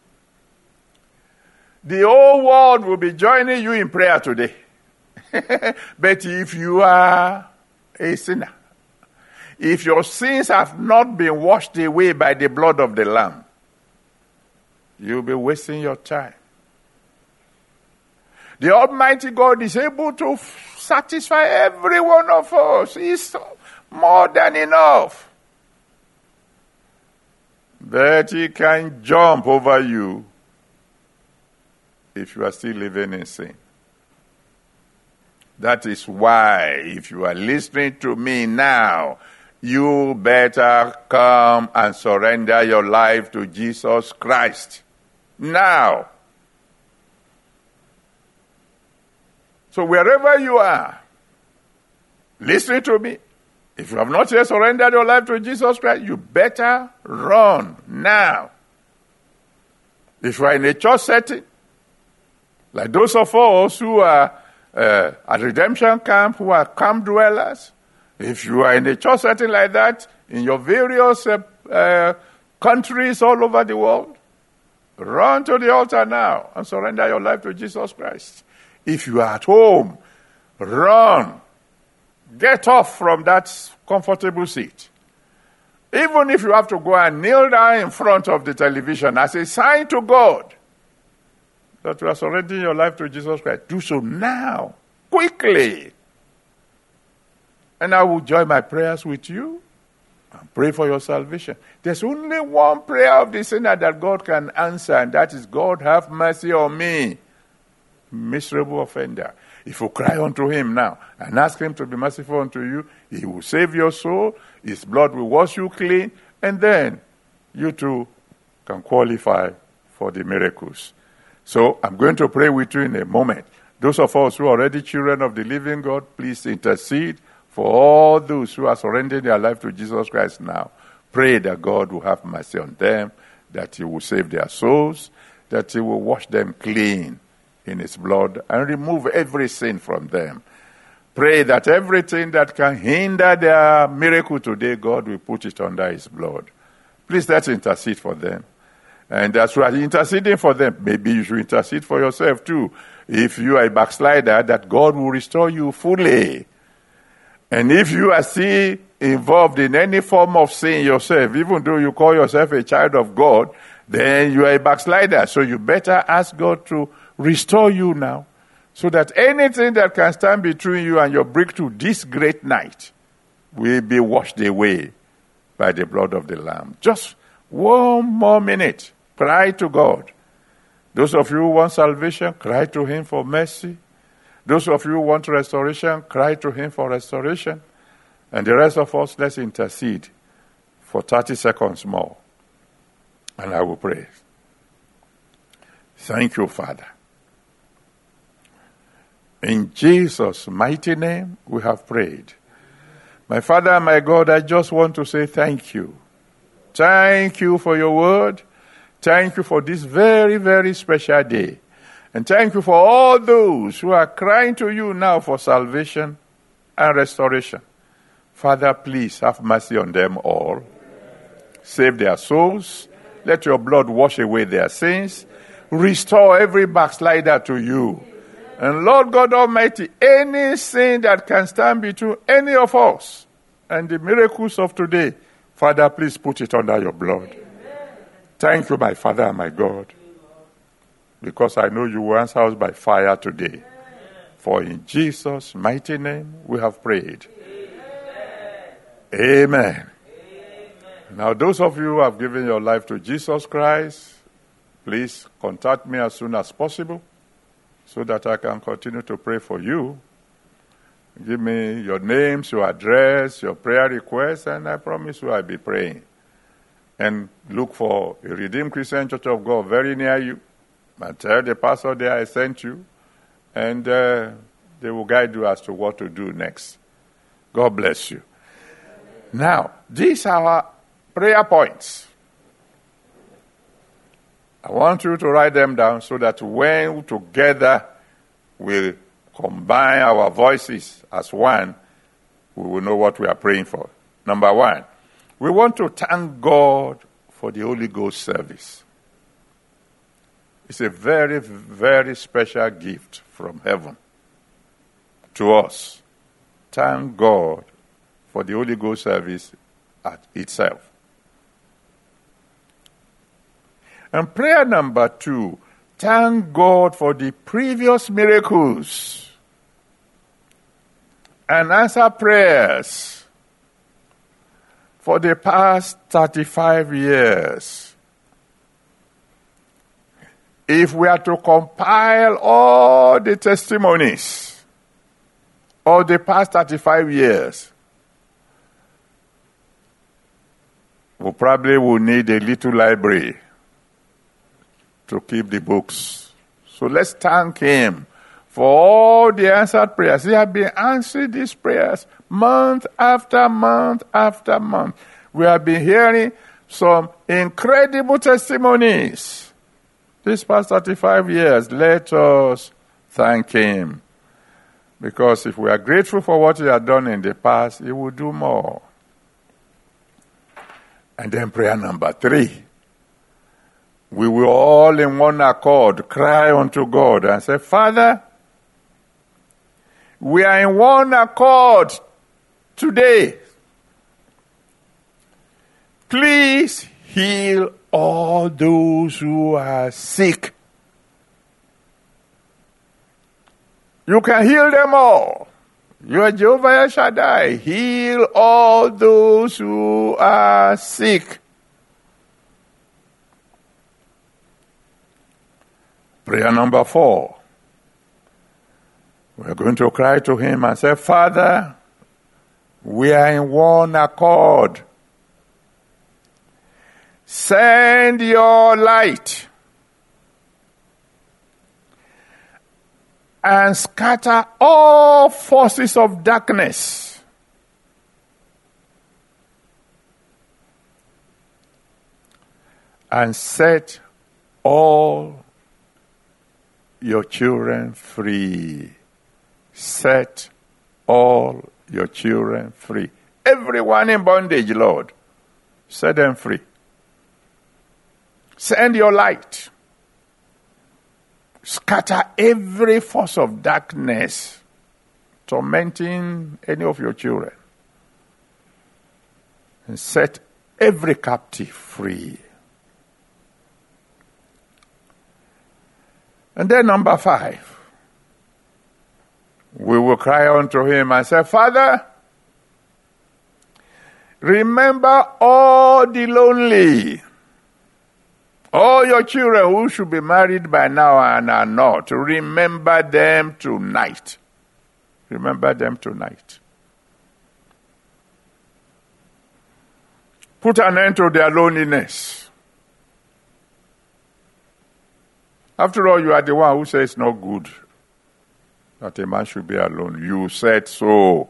The whole world will be joining you in prayer today. [LAUGHS] but if you are a sinner, if your sins have not been washed away by the blood of the Lamb, you'll be wasting your time. The Almighty God is able to satisfy every one of us. He's more than enough. That He can jump over you if you are still living in sin. That is why, if you are listening to me now, you better come and surrender your life to Jesus Christ. Now. So, wherever you are, listening to me, if you have not yet surrendered your life to Jesus Christ, you better run now. If you are in a church setting, like those of us who are uh, at redemption camp, who are camp dwellers, if you are in a church setting like that, in your various uh, uh, countries all over the world, Run to the altar now and surrender your life to Jesus Christ. If you are at home, run. Get off from that comfortable seat. Even if you have to go and kneel down in front of the television as a sign to God that you are surrendering your life to Jesus Christ, do so now, quickly. And I will join my prayers with you and pray for your salvation. There's only one prayer of the sinner that God can answer, and that is God, have mercy on me, miserable offender. If you cry unto him now and ask him to be merciful unto you, he will save your soul, his blood will wash you clean, and then you too can qualify for the miracles. So I'm going to pray with you in a moment. Those of us who are already children of the living God, please intercede for all those who are surrendering their life to Jesus Christ now. Pray that God will have mercy on them, that He will save their souls, that He will wash them clean in His blood and remove every sin from them. Pray that everything that can hinder their miracle today, God will put it under His blood. Please let's intercede for them. And we are interceding for them, maybe you should intercede for yourself too. If you are a backslider, that God will restore you fully. And if you are still involved in any form of sin yourself, even though you call yourself a child of God, then you are a backslider. So you better ask God to restore you now so that anything that can stand between you and your breakthrough this great night will be washed away by the blood of the Lamb. Just one more minute. Cry to God. Those of you who want salvation, cry to Him for mercy. Those of you who want restoration, cry to Him for restoration. And the rest of us, let's intercede for 30 seconds more. And I will pray. Thank you, Father. In Jesus' mighty name, we have prayed. My Father, my God, I just want to say thank you. Thank you for your word. Thank you for this very, very special day. And thank you for all those who are crying to you now for salvation and restoration. Father, please have mercy on them all. Save their souls. Let your blood wash away their sins. Restore every backslider to you. And Lord God Almighty, any sin that can stand between any of us and the miracles of today, Father, please put it under your blood. Thank you, my Father and my God, because I know you will answer us by fire today. For in Jesus' mighty name we have prayed. Amen. Now, those of you who have given your life to Jesus Christ, please contact me as soon as possible so that I can continue to pray for you. Give me your names, your address, your prayer requests, and I promise you I'll be praying. And look for a Redeemed Christian Church of God very near you. And tell the pastor there I sent you, and uh, they will guide you as to what to do next. God bless you. Now, these are prayer points. I want you to write them down so that when together we combine our voices as one, we will know what we are praying for. Number one, we want to thank God for the Holy Ghost service. It's a very, very special gift from heaven to us. Thank God for the Holy Ghost service at itself. And prayer number two, thank God for the previous miracles and answer prayers for the past 35 years. If we are to compile all the testimonies of the past 35 years, we probably will need a little library to keep the books. So let's thank Him for all the answered prayers. He has been answering these prayers month after month after month. We have been hearing some incredible testimonies This past 35 years. Let us thank Him. Because if we are grateful for what He has done in the past, He will do more. And then prayer number three we will all in one accord cry unto God and say, Father, we are in one accord today. Please heal all those who are sick. You can heal them all. You are Jehovah Shaddai. Heal all those who are sick. Prayer number four. We're going to cry to him and say, Father, we are in one accord. Send your light and scatter all forces of darkness. And set all your children free. Set all your children free. Everyone in bondage, Lord, set them free. Send your light. Scatter every force of darkness tormenting any of your children. And set every captive free. And then, number five, we will cry unto him and say, Father, remember all the lonely, all your children who should be married by now and are not, remember them tonight. Remember them tonight. Put an end to their loneliness. After all, you are the one who says it's not good that a man should be alone. You said so.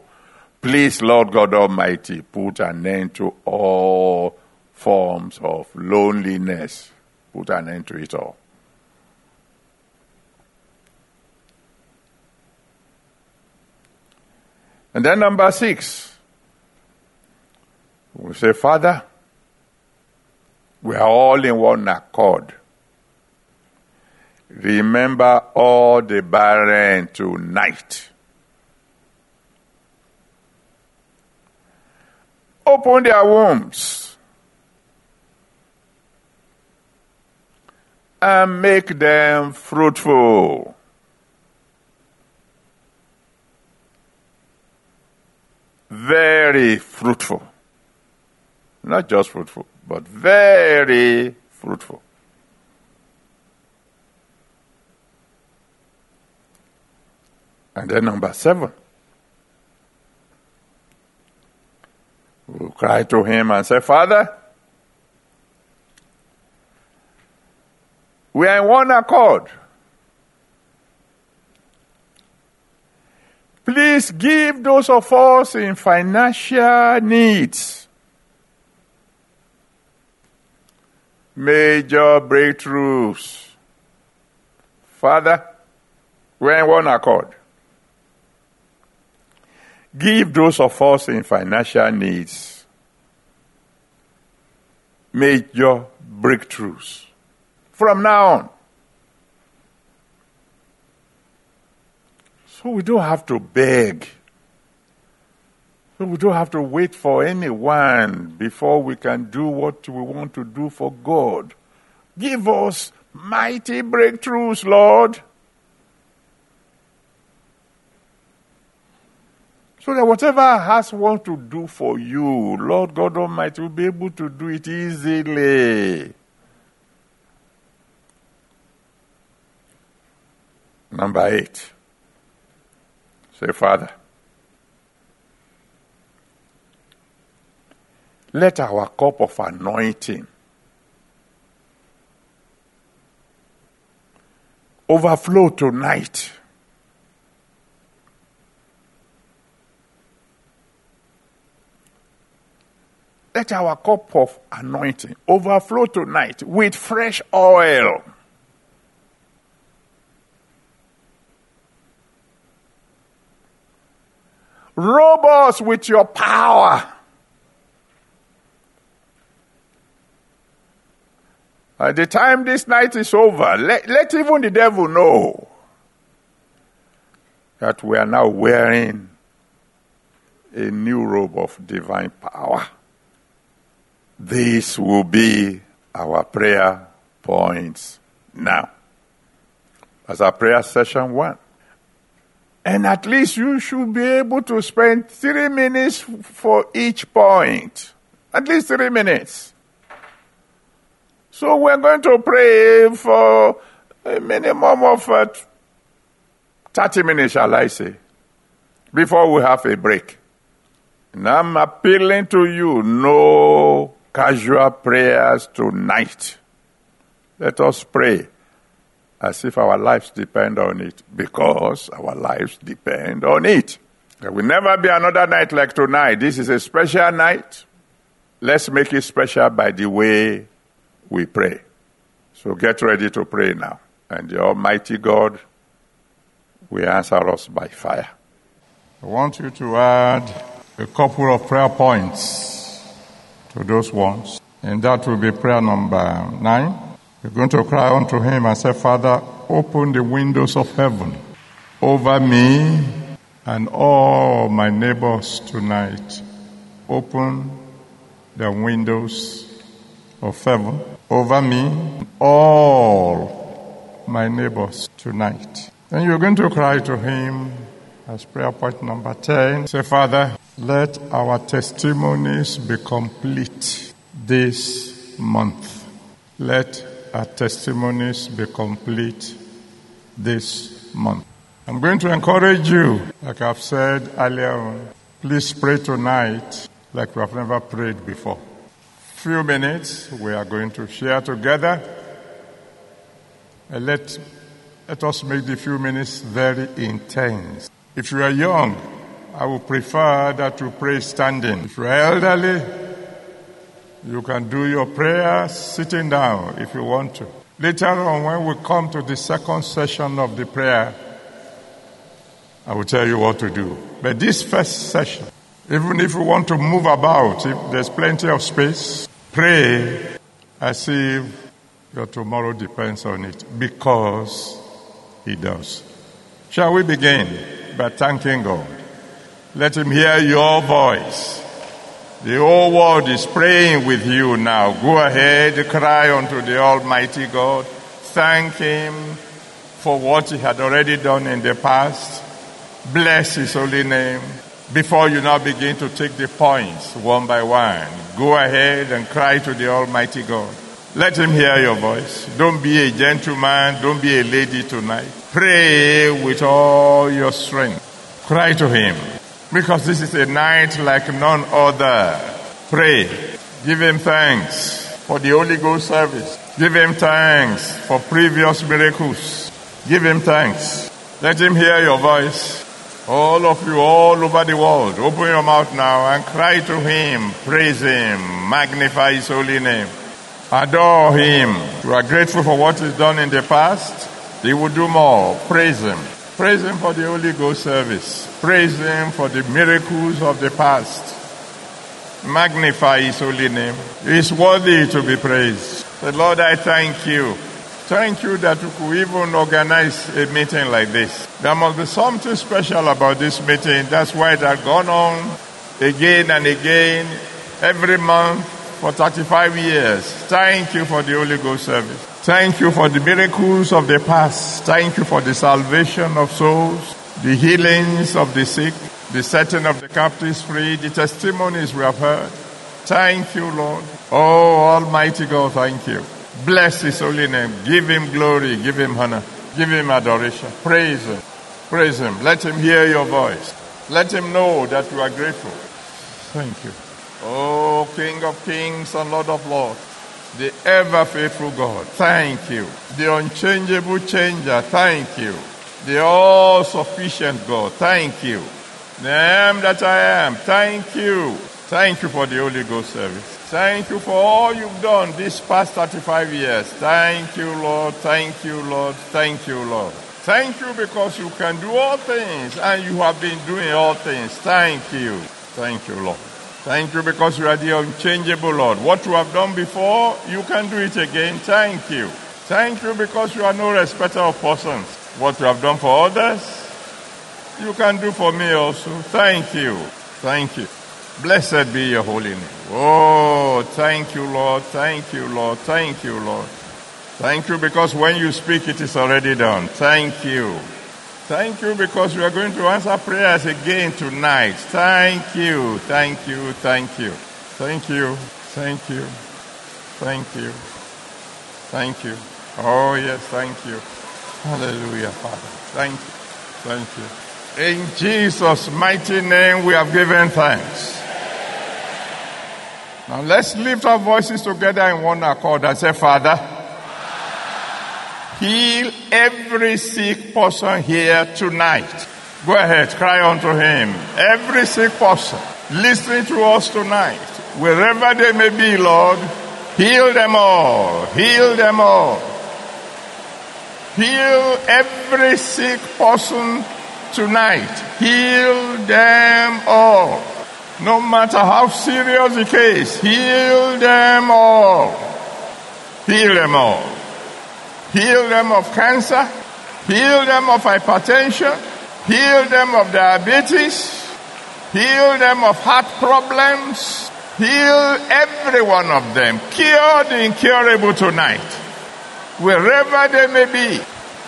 Please, Lord God Almighty, put an end to all forms of loneliness. Put an end to it all. And then number six, we say, Father, we are all in one accord. Remember all the barren tonight. Open their wombs and make them fruitful. Very fruitful. Not just fruitful, but very fruitful. And then number seven, we'll cry to him and say, Father, we are in one accord. Please give those of us in financial needs major breakthroughs. Father, we're in one accord. Give those of us in financial needs major breakthroughs from now on. So we don't have to beg. So we don't have to wait for anyone before we can do what we want to do for God. Give us mighty breakthroughs, Lord. So that whatever has want to do for you, Lord God Almighty will be able to do it easily. Number eight. Say, Father, let our cup of anointing overflow tonight Let our cup of anointing overflow tonight with fresh oil. Robe us with your power. By the time this night is over, let, let even the devil know that we are now wearing a new robe of divine power. This will be our prayer points now. As our prayer session one. And at least you should be able to spend three minutes for each point. At least three minutes. So we're going to pray for a minimum of uh, 30 minutes, shall I say, before we have a break. And I'm appealing to you, no casual prayers tonight. Let us pray as if our lives depend on it, because our lives depend on it. There will never be another night like tonight. This is a special night. Let's make it special by the way we pray. So get ready to pray now. And the Almighty God will answer us by fire. I want you to add a couple of prayer points to those ones. And that will be prayer number nine. We're going to cry unto him and say, Father, open the windows of heaven over me and all my neighbors tonight. Open the windows of heaven over me, and all my neighbors tonight. And you're going to cry to him as prayer point number 10. Say, Father, let our testimonies be complete this month. Let our testimonies be complete this month. I'm going to encourage you, like I've said earlier please pray tonight like we have never prayed before. Few minutes we are going to share together. And let, let us make the few minutes very intense. If you are young, I would prefer that you pray standing. If you are elderly, you can do your prayer sitting down if you want to. Later on, when we come to the second session of the prayer, I will tell you what to do. But this first session, even if you want to move about, if there's plenty of space, pray as if your tomorrow depends on it because it does. Shall we begin by thanking God? Let Him hear your voice. The whole world is praying with you now. Go ahead, cry unto the Almighty God. Thank Him for what He had already done in the past. Bless His holy name. Before you now begin to take the points one by one, go ahead and cry to the Almighty God. Let Him hear your voice. Don't be a gentleman. Don't be a lady tonight. Pray with all your strength. Cry to Him. Because this is a night like none other. Pray. Give Him thanks for the Holy Ghost service. Give Him thanks for previous miracles. Give Him thanks. Let Him hear your voice. All of you all over the world, open your mouth now and cry to Him. Praise Him. Magnify His holy name. Adore Him. You are grateful for what He's done in the past. He will do more. Praise Him. Praise Him for the Holy Ghost service. Praise Him for the miracles of the past. Magnify His holy name. He is worthy to be praised. The Lord, I thank you. Thank you that you could even organize a meeting like this. There must be something special about this meeting. That's why it has gone on again and again every month for 35 years. Thank you for the Holy Ghost service. Thank you for the miracles of the past. Thank you for the salvation of souls, the healings of the sick, the setting of the captives free, the testimonies we have heard. Thank you, Lord. Oh, Almighty God, thank you. Bless His holy name. Give Him glory. Give Him honor. Give Him adoration. Praise Him. Praise Him. Let Him hear your voice. Let Him know that you are grateful. Thank you. Oh, King of kings and Lord of lords, the ever faithful God, thank you. The unchangeable changer, thank you. The all sufficient God, thank you. The am that I am, thank you. Thank you for the Holy Ghost service. Thank you for all you've done this past 35 years. Thank you, Lord. Thank you, Lord. Thank you, Lord. Thank you because you can do all things and you have been doing all things. Thank you. Thank you, Lord. Thank you because you are the unchangeable Lord. What you have done before, you can do it again. Thank you. Thank you because you are no respecter of persons. What you have done for others, you can do for me also. Thank you. Thank you. Blessed be your holy name. Oh, thank you, Lord. Thank you, Lord. Thank you, Lord. Thank you because when you speak, it is already done. Thank you. Thank you because we are going to answer prayers again tonight. Thank you, thank you, thank you, thank you, thank you, thank you, thank you. Oh, yes, thank you. Hallelujah, Father. Thank you, thank you. In Jesus' mighty name, we have given thanks. Now let's lift our voices together in one accord and say, Father, Heal every sick person here tonight. Go ahead, cry unto him. Every sick person listening to us tonight, wherever they may be, Lord, heal them all. Heal them all. Heal every sick person tonight. Heal them all. No matter how serious the case, heal them all. Heal them all heal them of cancer, heal them of hypertension, heal them of diabetes, heal them of heart problems, heal every one of them, cure the incurable tonight, wherever they may be,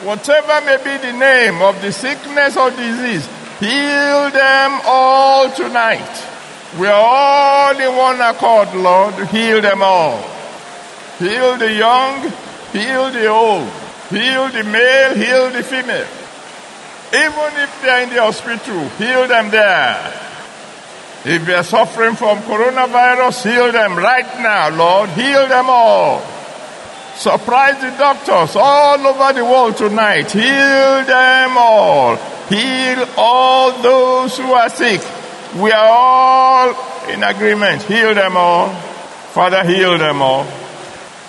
whatever may be the name of the sickness or disease, heal them all tonight. We are all in one accord, Lord. Heal them all. Heal the young, Heal the old. Heal the male, heal the female. Even if they're in the hospital, heal them there. If they're suffering from coronavirus, heal them right now, Lord. Heal them all. Surprise the doctors all over the world tonight. Heal them all. Heal all those who are sick. We are all in agreement. Heal them all. Father, heal them all.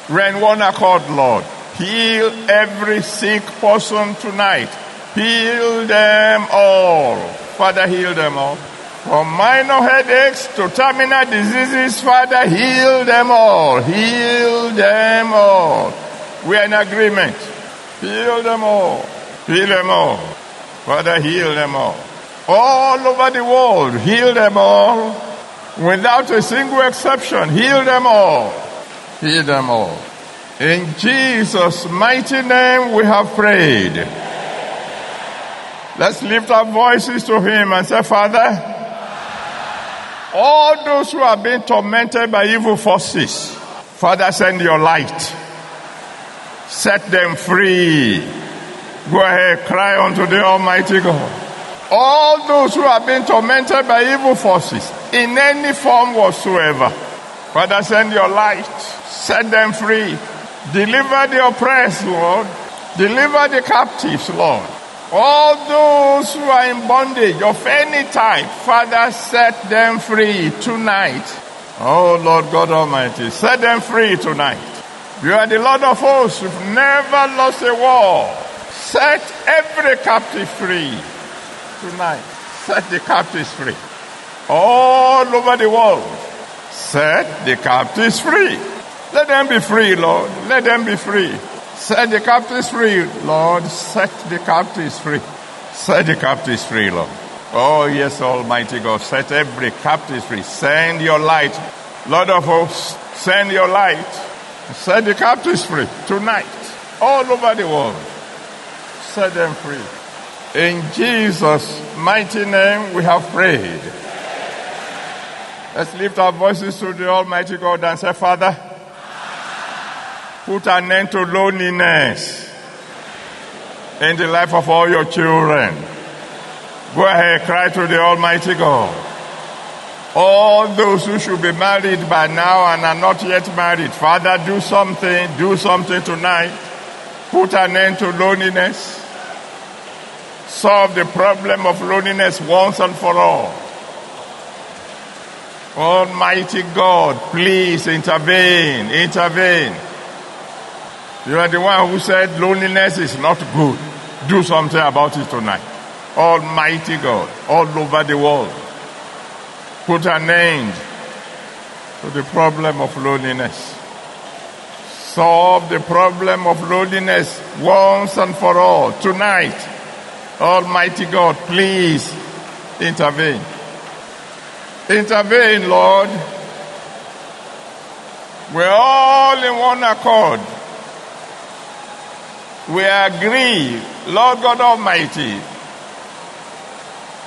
Rain one accord, Lord. Heal every sick person tonight. Heal them all. Father, heal them all. From minor headaches to terminal diseases, Father, heal them all. Heal them all. We are in agreement. Heal them all. Heal them all. Father, heal them all. All over the world, heal them all. Without a single exception, heal them all. Heal them all. In Jesus' mighty name we have prayed. Let's lift our voices to Him and say, Father, all those who have been tormented by evil forces, Father, send your light. Set them free. Go ahead, cry unto the Almighty God. All those who have been tormented by evil forces in any form whatsoever, Father, send your light. Set them free. Deliver the oppressed, Lord. Deliver the captives, Lord. All those who are in bondage of any type, Father, set them free tonight. Oh, Lord God Almighty, set them free tonight. You are the Lord of hosts. You've never lost a war. Set every captive free tonight. Set the captives free. All over the world. Set the captives free. Let them be free, Lord. Let them be free. Set the captives free, Lord. Set the captives free. Set the captives free, Lord. Oh, yes, Almighty God. Set every captive free. Send your light. Lord of hosts, send your light. Set the captives free tonight. All over the world. Set them free. In Jesus' mighty name we have prayed. Let's lift our voices to the Almighty God and say, Father, Put an end to loneliness in the life of all your children. Go ahead, cry to the Almighty God. All those who should be married by now and are not yet married, Father, do something, do something tonight. Put an end to loneliness. Solve the problem of loneliness once and for all. Almighty God, please intervene, intervene. You are the one who said loneliness is not good. Do something about it tonight. Almighty God, all over the world. Put an end to the problem of loneliness. Solve the problem of loneliness once and for all. Tonight, Almighty God, please intervene. Intervene, Lord. We're all in one accord. We agree, Lord God Almighty,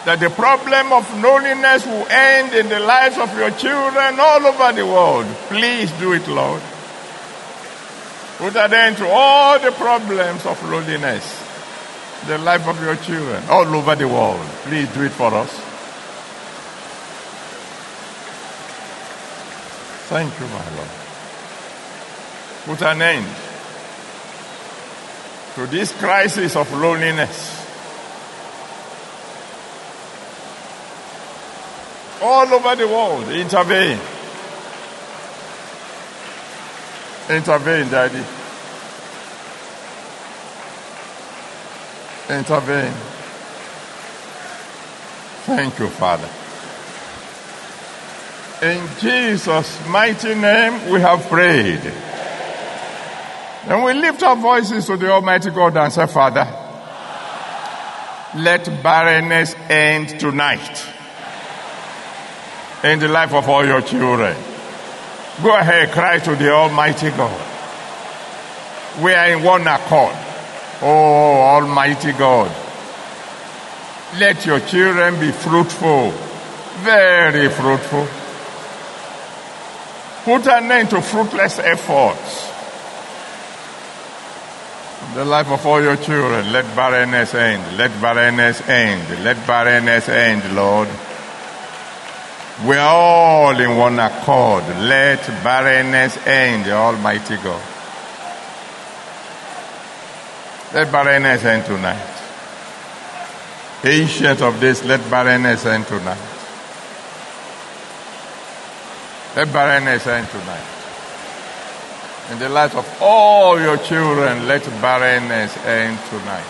that the problem of loneliness will end in the lives of your children all over the world. Please do it, Lord. Put an end to all the problems of loneliness the life of your children all over the world. Please do it for us. Thank you, my Lord. Put an end to this crisis of loneliness. all over the world. Intervene. Intervene, Daddy. Intervene. Thank you, Father. In Jesus' mighty name, we have prayed. And we lift our voices to the Almighty God and say, Father, let barrenness end tonight in the life of all your children. Go ahead, cry to the Almighty God. We are in one accord. Oh, Almighty God. Let your children be fruitful, very fruitful. Put an end to fruitless efforts. The life of all your children, let barrenness end. Let barrenness end. Let barrenness end, Lord. We're all in one accord. Let barrenness end, Almighty God. Let barrenness end tonight. Ancient of Days, let barrenness end tonight. Let barrenness end tonight. In the light of all your children, let barrenness end tonight.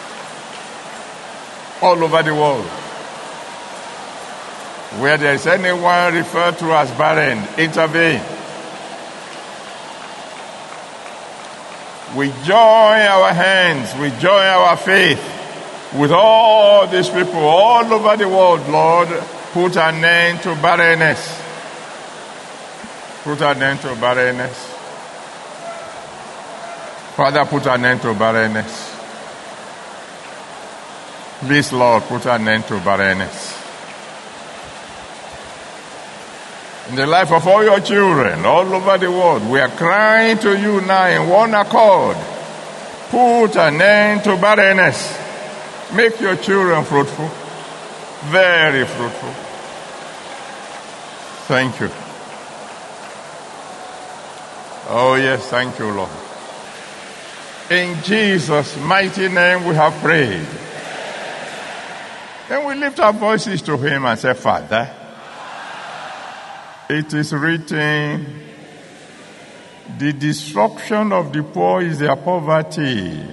All over the world. Where there is anyone referred to as barren, intervene. We join our hands, we join our faith with all these people all over the world, Lord. Put an end to barrenness. Put an end to barrenness. Father, put an end to barrenness. Please, Lord, put an end to barrenness. in the life of all your children all over the world. We are crying to you now in one accord. Put an end to barrenness. Make your children fruitful. Very fruitful. Thank you. Oh, yes, thank you, Lord. In Jesus' mighty name we have prayed. Then we lift our voices to Him and say, Father, it is written, the destruction of the poor is their poverty.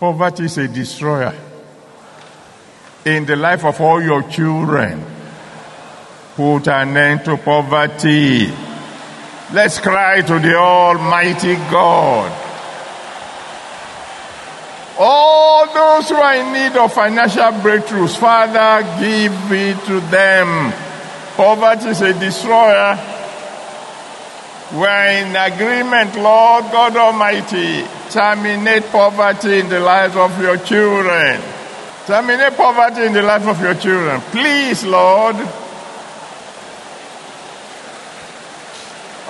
Poverty is a destroyer in the life of all your children. Put an end to poverty. Let's cry to the Almighty God. All those who are in need of financial breakthroughs, Father, give it to them. Poverty is a destroyer. We're in agreement, Lord God Almighty. Terminate poverty in the lives of your children. Terminate poverty in the life of your children. Please, Lord.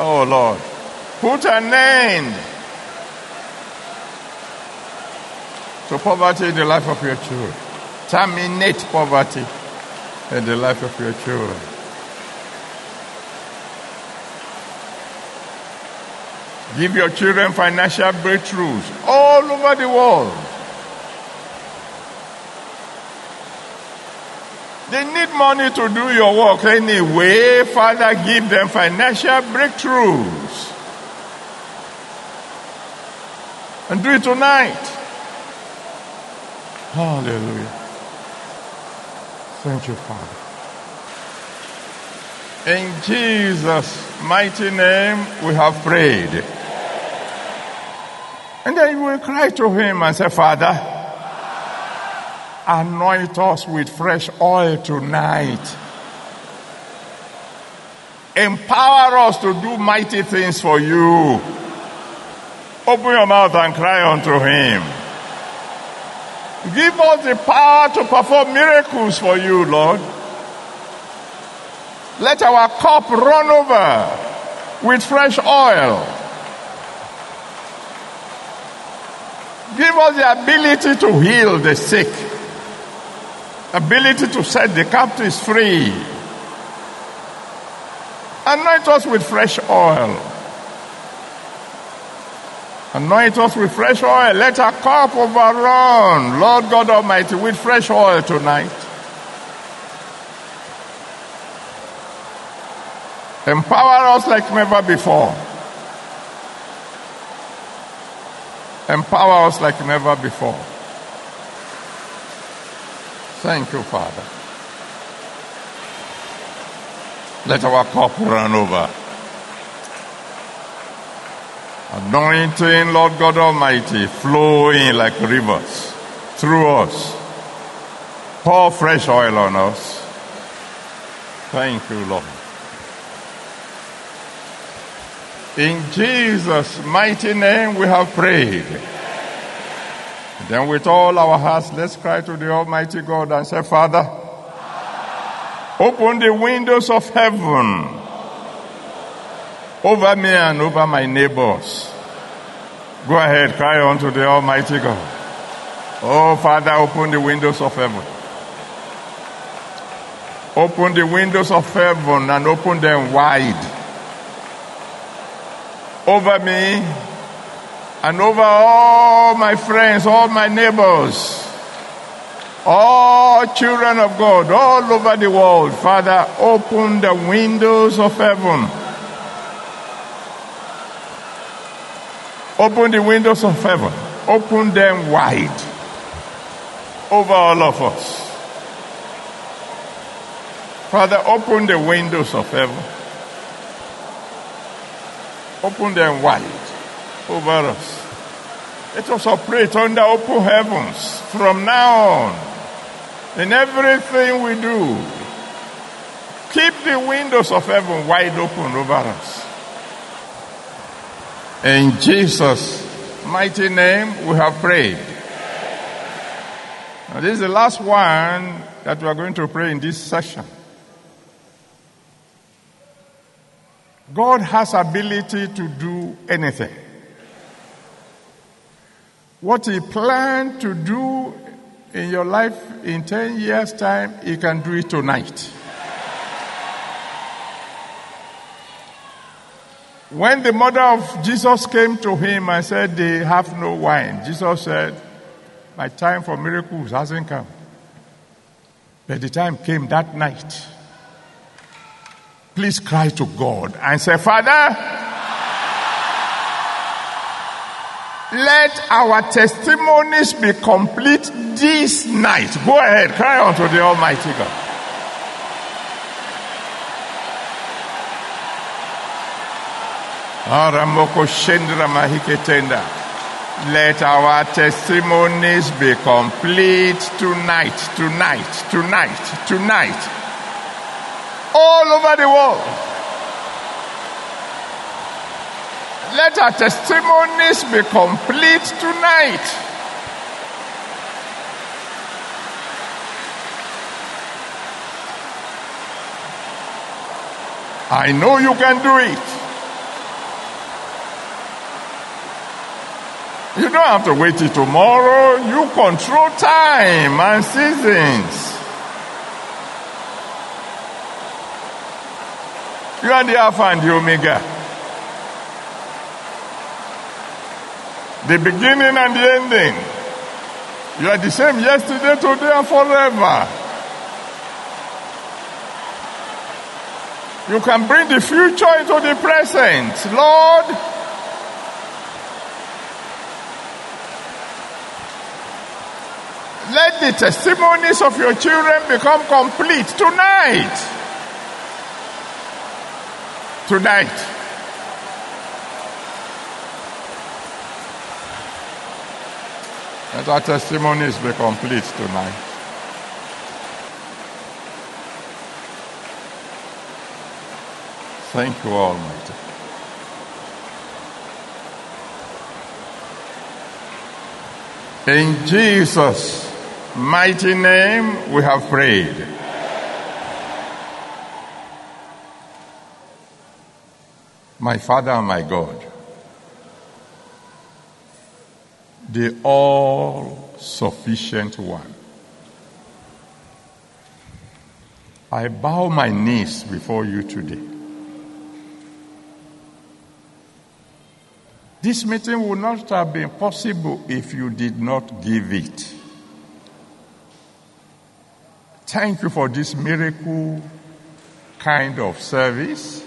Oh, Lord. Put an end to poverty in the life of your children. Terminate poverty in the life of your children. Give your children financial breakthroughs all over the world. They need money to do your work anyway. Father, give them financial breakthroughs. And do it tonight. Hallelujah. Thank you, Father. In Jesus' mighty name, we have prayed. And then you will cry to him and say, Father, anoint us with fresh oil tonight. Empower us to do mighty things for you. Open your mouth and cry unto him. Give us the power to perform miracles for you, Lord. Let our cup run over with fresh oil. Give us the ability to heal the sick, ability to set the captives free. Anoint us with fresh oil. Anoint us with fresh oil. Let our cup overrun, Lord God Almighty, with fresh oil tonight. Empower us like never before. Empower us like never before. Thank you, Father. Let our cup run over. Anointing, Lord God Almighty, flowing like rivers through us. Pour fresh oil on us. Thank you, Lord. In Jesus' mighty name we have prayed. Then with all our hearts, let's cry to the Almighty God and say, Father, open the windows of heaven over me and over my neighbors. Go ahead, cry unto the Almighty God. Oh, Father, open the windows of heaven. Open the windows of heaven and open them wide over me and over all my friends, all my neighbors, all children of God, all over the world. Father, open the windows of heaven. Open the windows of heaven. Open them wide over all of us. Father, open the windows of heaven. Open them wide over us. Let us operate under open heavens from now on. In everything we do, keep the windows of heaven wide open over us. In Jesus' mighty name, we have prayed. Now, this is the last one that we are going to pray in this session. God has ability to do anything. What he planned to do in your life in 10 years time, he can do it tonight. When the mother of Jesus came to him and said, They have no wine, Jesus said, My time for miracles hasn't come. But the time came that night please cry to God and say, Father, let our testimonies be complete this night. Go ahead, cry unto the Almighty God. Let our testimonies be complete tonight, tonight, tonight, tonight all over the world. Let our testimonies be complete tonight. I know you can do it. You don't have to wait till tomorrow. You control time and seasons. You are the Alpha and the Omega. The beginning and the ending. You are the same yesterday, today, and forever. You can bring the future into the present. Lord, let the testimonies of your children become complete tonight. tonight. Let our testimonies be complete tonight. Thank you, Almighty. In Jesus' mighty name, we have prayed. My Father my God, the all sufficient one. I bow my knees before you today. This meeting would not have been possible if you did not give it. Thank you for this miracle kind of service.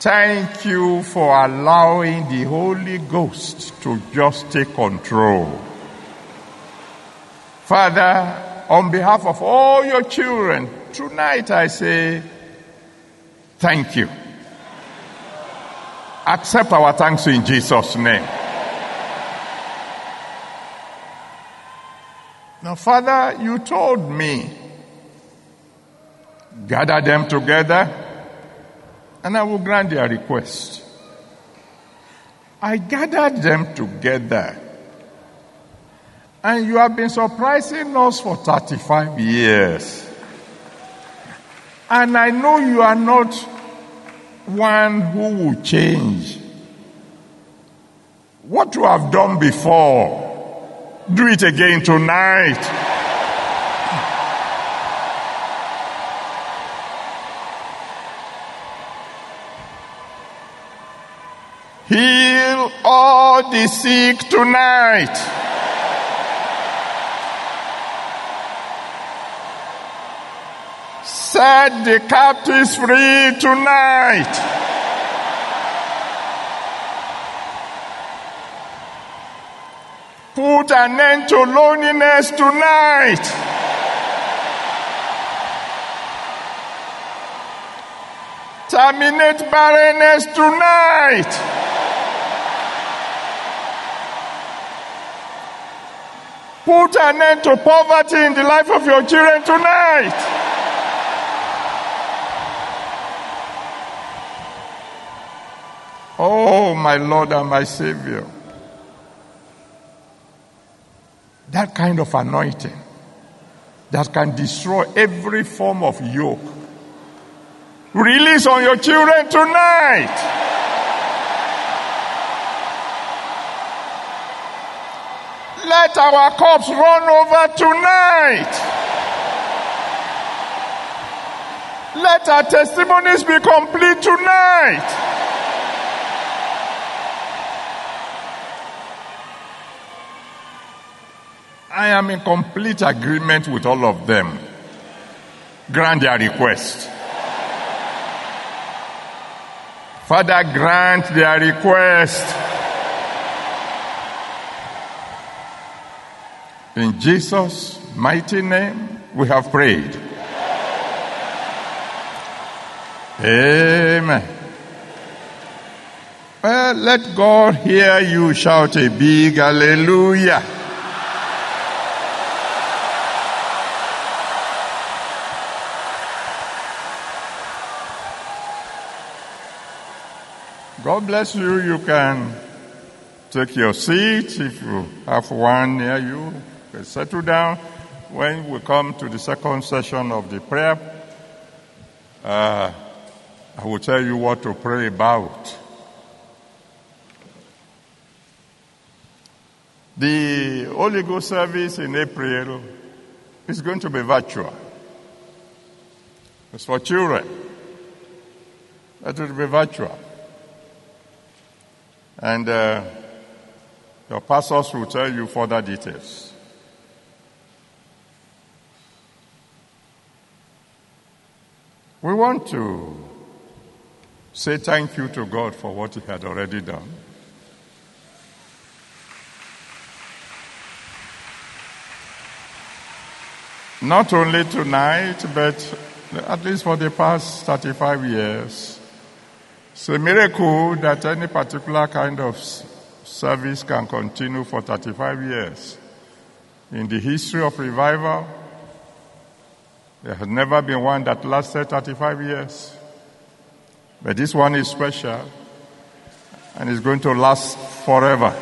Thank you for allowing the Holy Ghost to just take control. Father, on behalf of all your children, tonight I say thank you. Accept our thanks in Jesus' name. Now, Father, you told me, gather them together and I will grant their request. I gathered them together and you have been surprising us for 35 years. And I know you are not one who will change. What you have done before, do it again tonight. Heal all the sick tonight. Set the captives free tonight. Put an end to loneliness tonight. Terminate barrenness tonight. Put an end to poverty in the life of your children tonight. Oh, my Lord and my Savior. That kind of anointing that can destroy every form of yoke. Release on your children tonight. Let our cups run over tonight. Let our testimonies be complete tonight. I am in complete agreement with all of them. Grant their request. Father, grant their request. In Jesus' mighty name, we have prayed. Amen. Well, let God hear you shout a big hallelujah. God bless you. You can take your seat if you have one near you. You settle down. When we come to the second session of the prayer, uh, I will tell you what to pray about. The Holy Ghost service in April is going to be virtual. It's for children. It will be virtual. And uh, your pastors will tell you further details. We want to say thank you to God for what He had already done. Not only tonight, but at least for the past 35 years. It's a miracle that any particular kind of service can continue for 35 years. In the history of revival, there has never been one that lasted 35 years. But this one is special and is going to last forever.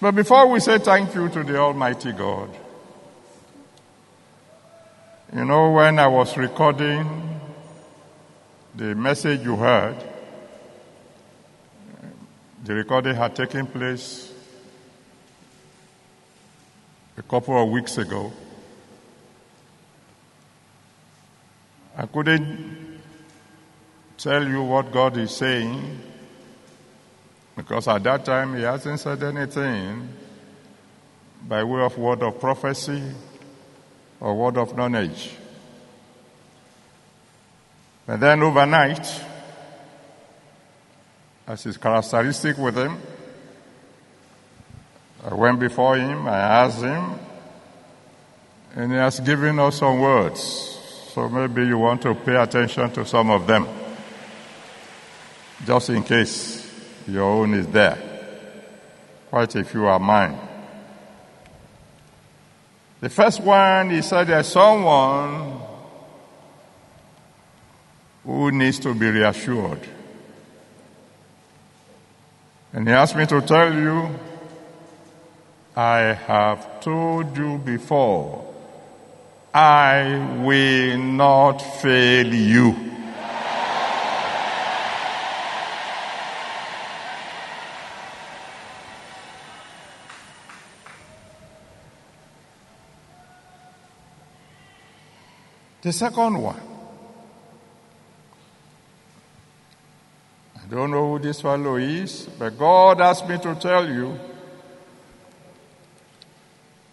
But before we say thank you to the Almighty God, you know, when I was recording the message you heard, the recording had taken place a couple of weeks ago. I couldn't tell you what God is saying because at that time He hasn't said anything by way of word of prophecy or word of knowledge. But then overnight, as is characteristic with him, I went before him, I asked him, and he has given us some words. So maybe you want to pay attention to some of them, just in case your own is there. Quite a few are mine. The first one, he said there's someone who needs to be reassured. And he asked me to tell you, I have told you before, I will not fail you. The second one. I don't know who this fellow is, but God asked me to tell you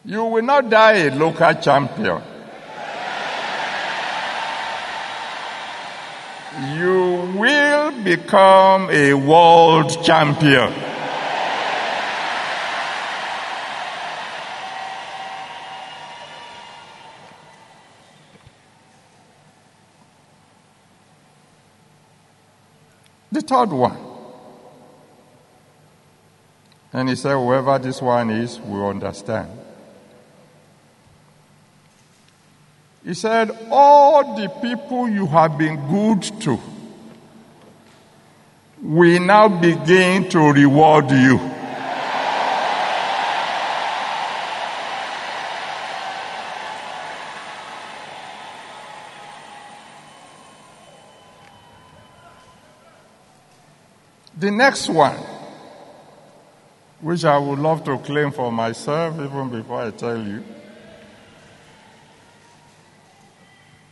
you will not die a local champion. You will become a world champion. The third one. And he said, whoever this one is will understand. He said, all the people you have been good to will now begin to reward you. The next one, which I would love to claim for myself even before I tell you.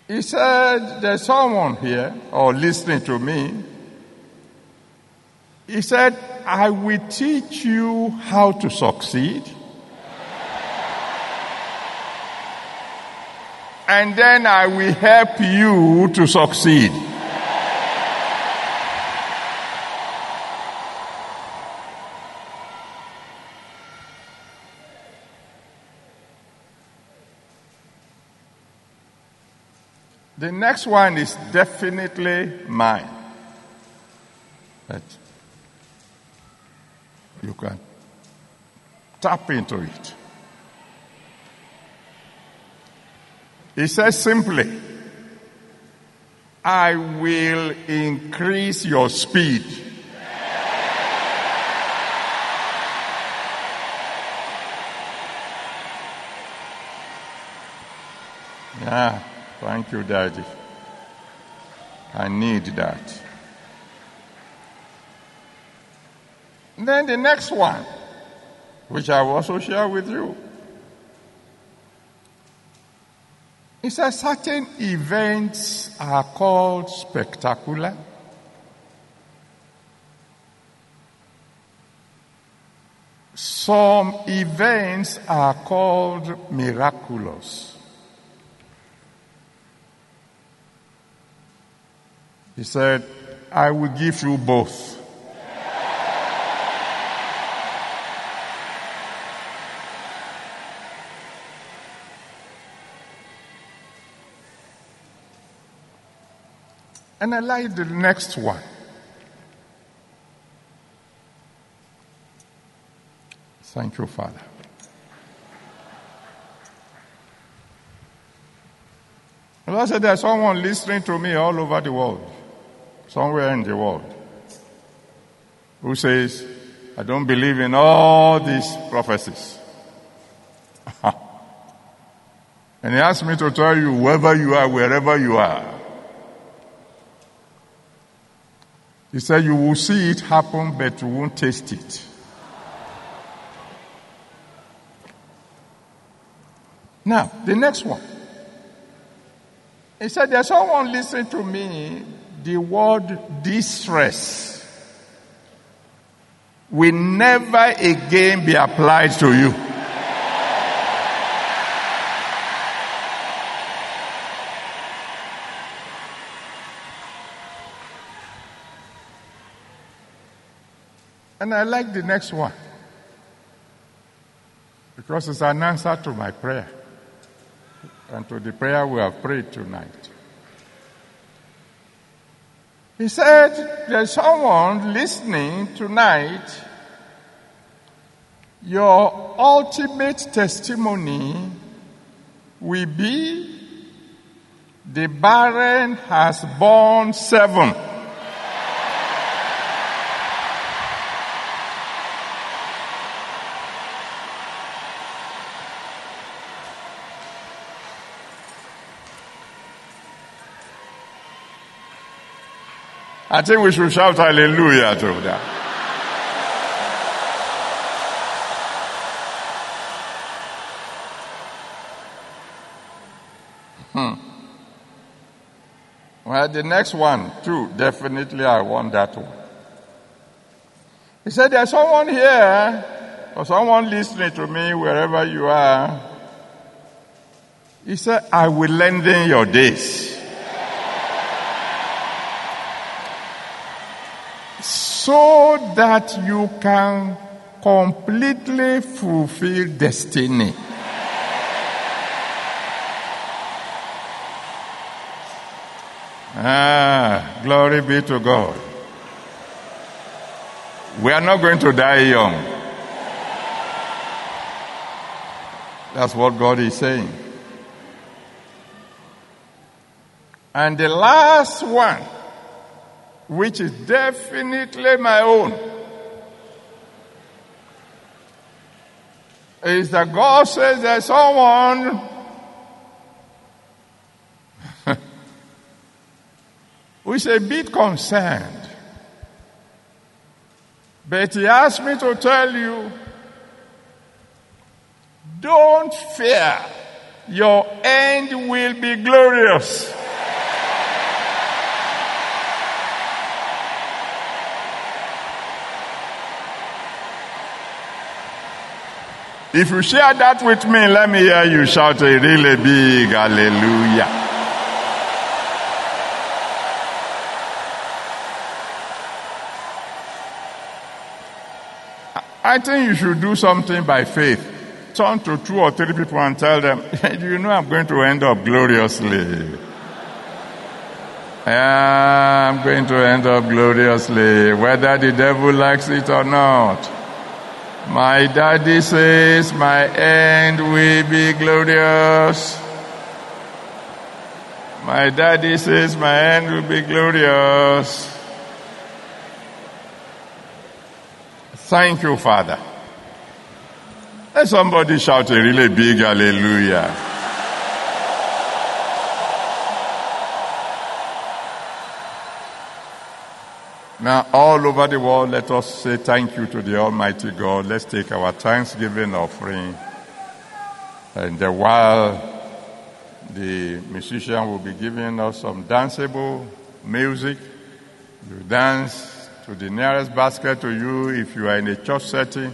He said, There's someone here, or listening to me. He said, I will teach you how to succeed. And then I will help you to succeed. The next one is definitely mine. That you can tap into it. He says simply, I will increase your speed. Yeah. Thank you, Daddy. I need that. then the next one, which I will also share with you. is that certain events are called spectacular. Some events are called miraculous. He said, I will give you both. And I like the next one. Thank you, Father. The Lord said, There's someone listening to me all over the world somewhere in the world, who says, I don't believe in all these prophecies. [LAUGHS] and he asked me to tell you, wherever you are, wherever you are, he said, you will see it happen, but you won't taste it. Now, the next one. He said, There's someone listening to me. The word distress will never again be applied to you. And I like the next one because it's an answer to my prayer and to the prayer we have prayed tonight. He said, There's someone listening tonight. Your ultimate testimony will be the barren has born seven. I think we should shout hallelujah to that. Hmm. Well, the next one, too, definitely I want that one. He said, There's someone here, or someone listening to me, wherever you are. He said, I will lengthen your days. So that you can completely fulfill destiny. Ah, glory be to God. We are not going to die young. That's what God is saying. And the last one which is definitely my own, is that God says there's someone [LAUGHS] who is a bit concerned. But he asked me to tell you, don't fear. Your end will be glorious. If you share that with me, let me hear you shout a really big hallelujah. I think you should do something by faith. Turn to two or three people and tell them, [LAUGHS] Do you know I'm going to end up gloriously? [LAUGHS] I'm going to end up gloriously, whether the devil likes it or not. My daddy says my end will be glorious. My daddy says my end will be glorious. Thank you, Father. Let somebody shout a really big hallelujah. Now, all over the world, let us say thank you to the Almighty God. Let's take our Thanksgiving offering. And while the musician will be giving us some danceable music, you dance to the nearest basket to you if you are in a church setting.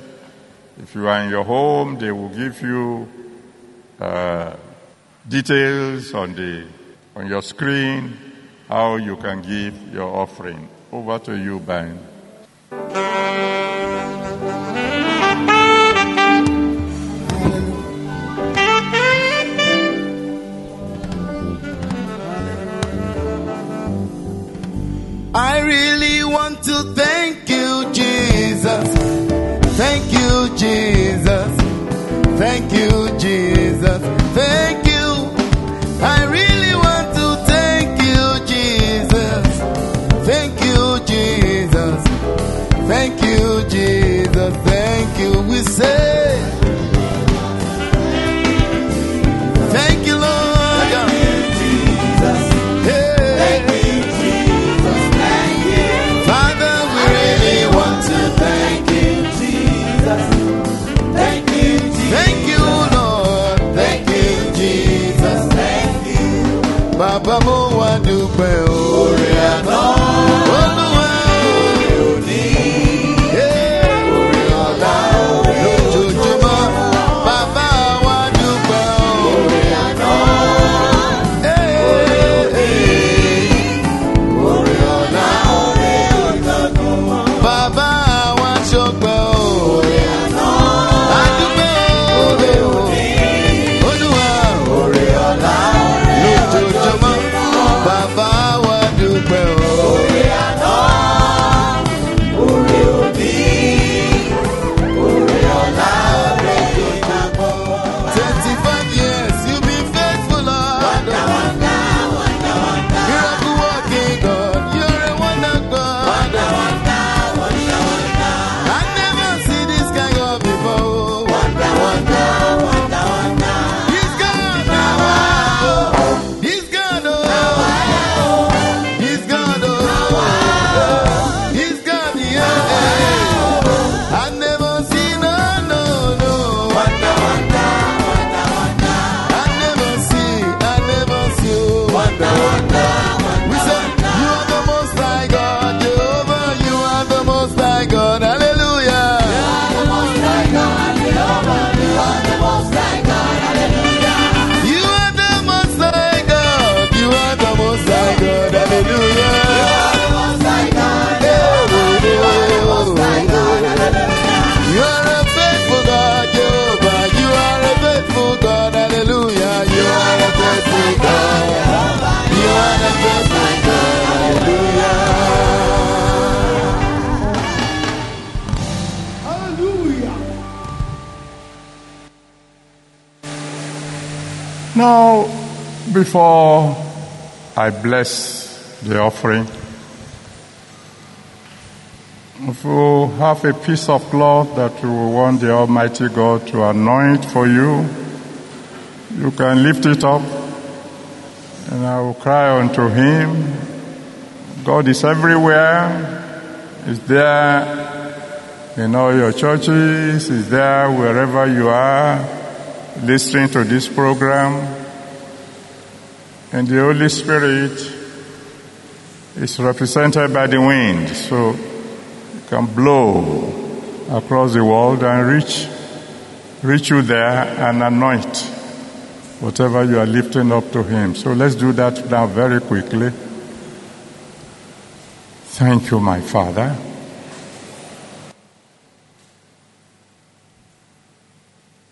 If you are in your home, they will give you uh, details on the on your screen how you can give your offering. Over to you, Ben. I really want to thank you, Jesus. Thank you, Jesus. Thank you, Jesus. Thank you. I Thank you, Jesus. Thank you. We say, before I bless the offering, if you have a piece of cloth that you want the Almighty God to anoint for you, you can lift it up and I will cry unto Him. God is everywhere, He's there in all your churches, He's there wherever you are listening to this program. And the Holy Spirit is represented by the wind, so it can blow across the world and reach, reach you there and anoint whatever you are lifting up to Him. So let's do that now very quickly. Thank you, my Father.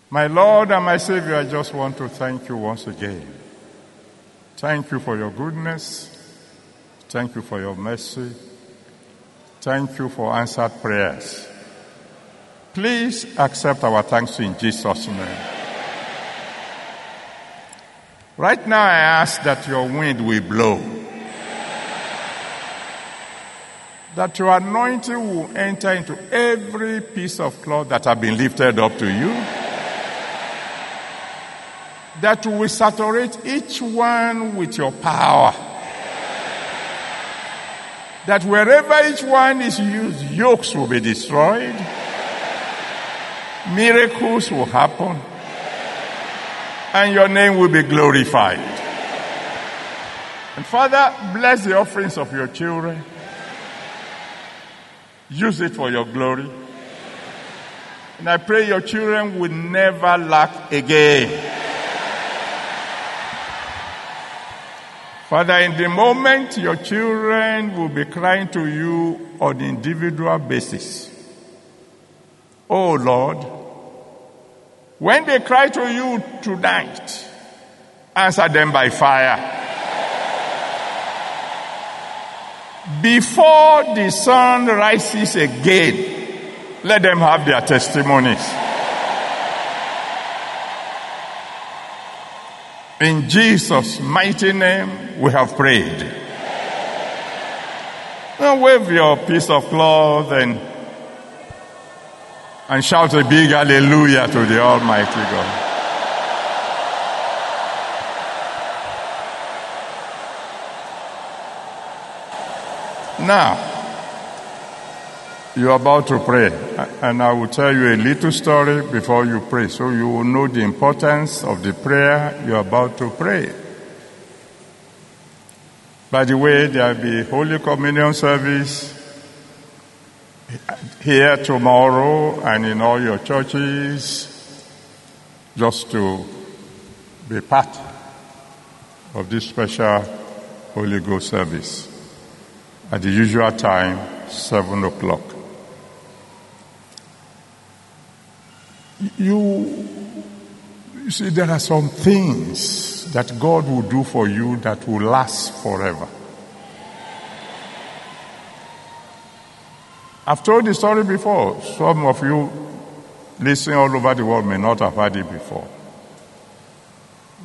My Lord and my Savior, I just want to thank you once again. Thank you for your goodness. Thank you for your mercy. Thank you for answered prayers. Please accept our thanks in Jesus' name. Right now, I ask that your wind will blow. That your anointing will enter into every piece of cloth that have been lifted up to you that will saturate each one with your power. That wherever each one is used, yokes will be destroyed, miracles will happen, and your name will be glorified. And Father, bless the offerings of your children. Use it for your glory. And I pray your children will never lack again. Father, in the moment your children will be crying to you on individual basis. Oh Lord, when they cry to you tonight, answer them by fire. Before the sun rises again, let them have their testimonies. In Jesus' mighty name, we have prayed. Now wave your piece of cloth and, and shout a big hallelujah to the Almighty God. Now, you're about to pray, and I will tell you a little story before you pray so you will know the importance of the prayer you're about to pray. By the way, there will be Holy Communion service here tomorrow and in all your churches just to be part of this special Holy Ghost service at the usual time, 7 o'clock. You, you see, there are some things that God will do for you that will last forever. I've told the story before. Some of you listening all over the world may not have heard it before.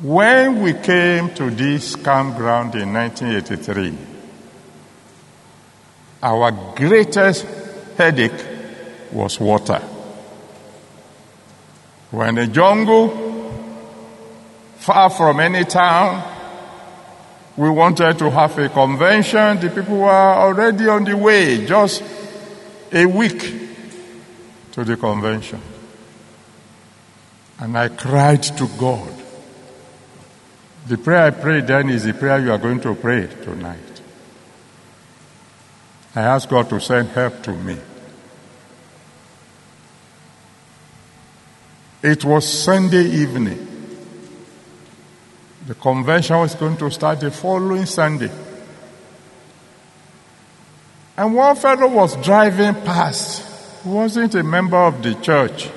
When we came to this campground in 1983, our greatest headache was water. We're in the jungle, far from any town. We wanted to have a convention. The people were already on the way, just a week to the convention. And I cried to God. The prayer I prayed then is the prayer you are going to pray tonight. I asked God to send help to me. It was Sunday evening. The convention was going to start the following Sunday. And one fellow was driving past. He wasn't a member of the church.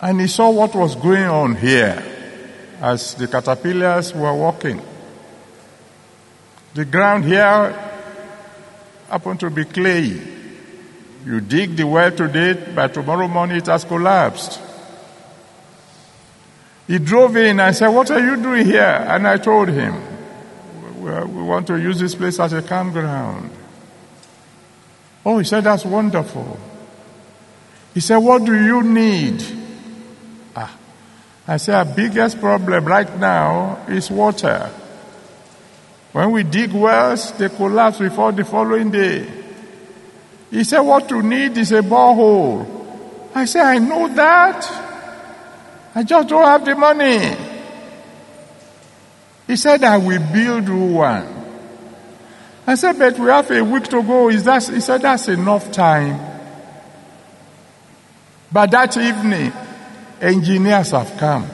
And he saw what was going on here as the caterpillars were walking. The ground here happened to be clay. You dig the well today, by tomorrow morning it has collapsed. He drove in and said, What are you doing here? And I told him, We want to use this place as a campground. Oh, he said, That's wonderful. He said, What do you need? Ah. I said, Our biggest problem right now is water. When we dig wells, they collapse before the following day. He said, What you need is a borehole. I said, I know that. I just don't have the money. He said, I will build you one. I said, but we have a week to go. Is that, he said, that's enough time. But that evening, engineers have come.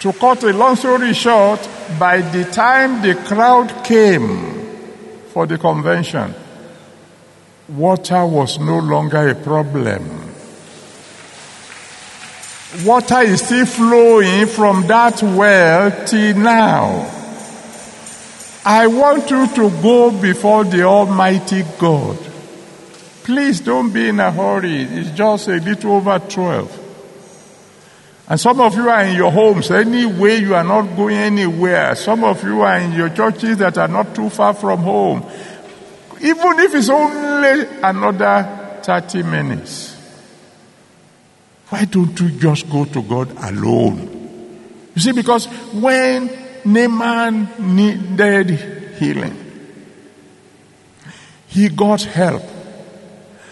To cut a long story short, by the time the crowd came for the convention, water was no longer a problem. Water is still flowing from that well till now. I want you to go before the Almighty God. Please don't be in a hurry. It's just a little over 12. And some of you are in your homes. Anyway, you are not going anywhere. Some of you are in your churches that are not too far from home. Even if it's only another 30 minutes. Why don't you just go to God alone? You see, because when Naaman needed healing, he got help.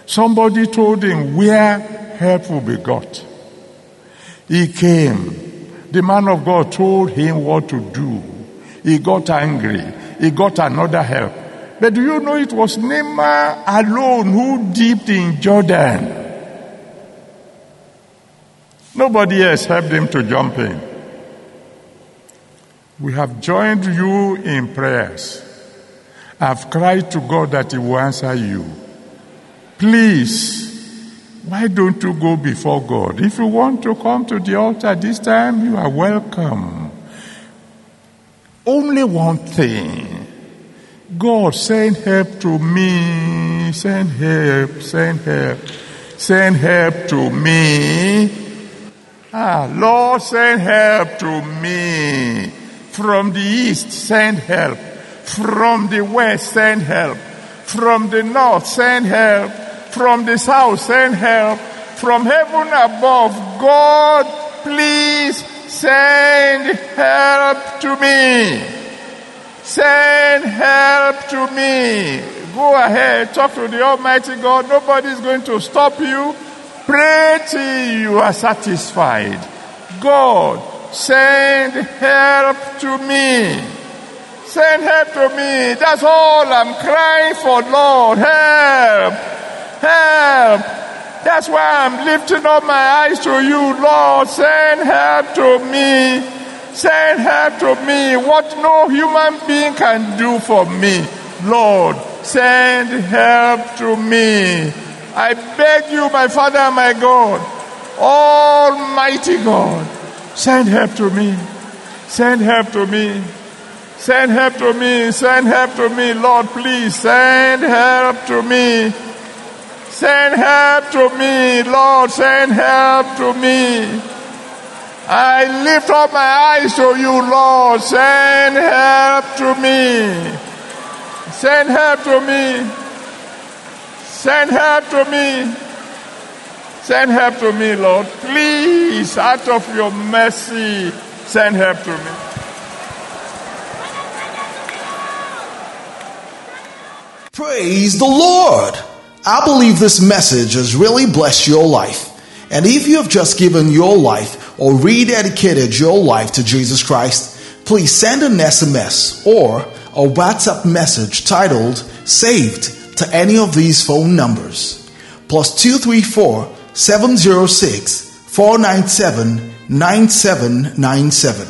Somebody told him where help will be got. He came. The man of God told him what to do. He got angry. He got another help. But do you know it was Naaman alone who dipped in Jordan? Nobody else helped him to jump in. We have joined you in prayers. I've cried to God that He will answer you. Please, why don't you go before God? If you want to come to the altar this time, you are welcome. Only one thing God, send help to me. Send help, send help, send help to me. Ah, Lord, send help to me. From the east, send help. From the west, send help. From the north, send help. From the south, send help. From heaven above, God, please send help to me. Send help to me. Go ahead, talk to the Almighty God. Nobody's going to stop you. Pray till you are satisfied. God, send help to me. Send help to me. That's all I'm crying for, Lord. Help. Help. That's why I'm lifting up my eyes to you, Lord. Send help to me. Send help to me. What no human being can do for me. Lord, send help to me. I beg you, my Father and my God, Almighty God, send help to me. Send help to me. Send help to me. Send help to me. Lord, please send help to me. Send help to me. Lord, send help to me. I lift up my eyes to you, Lord. Send help to me. Send help to me. Send help to me. Send help to me, Lord. Please, out of your mercy, send help to me. Praise the Lord. I believe this message has really blessed your life. And if you have just given your life or rededicated your life to Jesus Christ, please send an SMS or a WhatsApp message titled Saved to any of these phone numbers. Plus 234 706 497 9797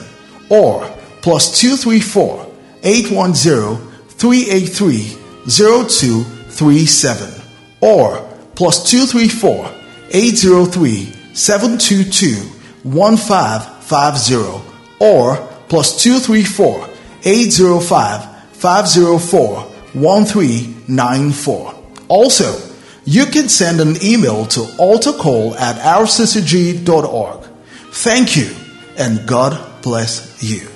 or plus 234 810 383 0237 or plus 234 803 722 1550 or plus 234 805 504 1394. Also, you can send an email to altarcall at rccg.org. Thank you and God bless you.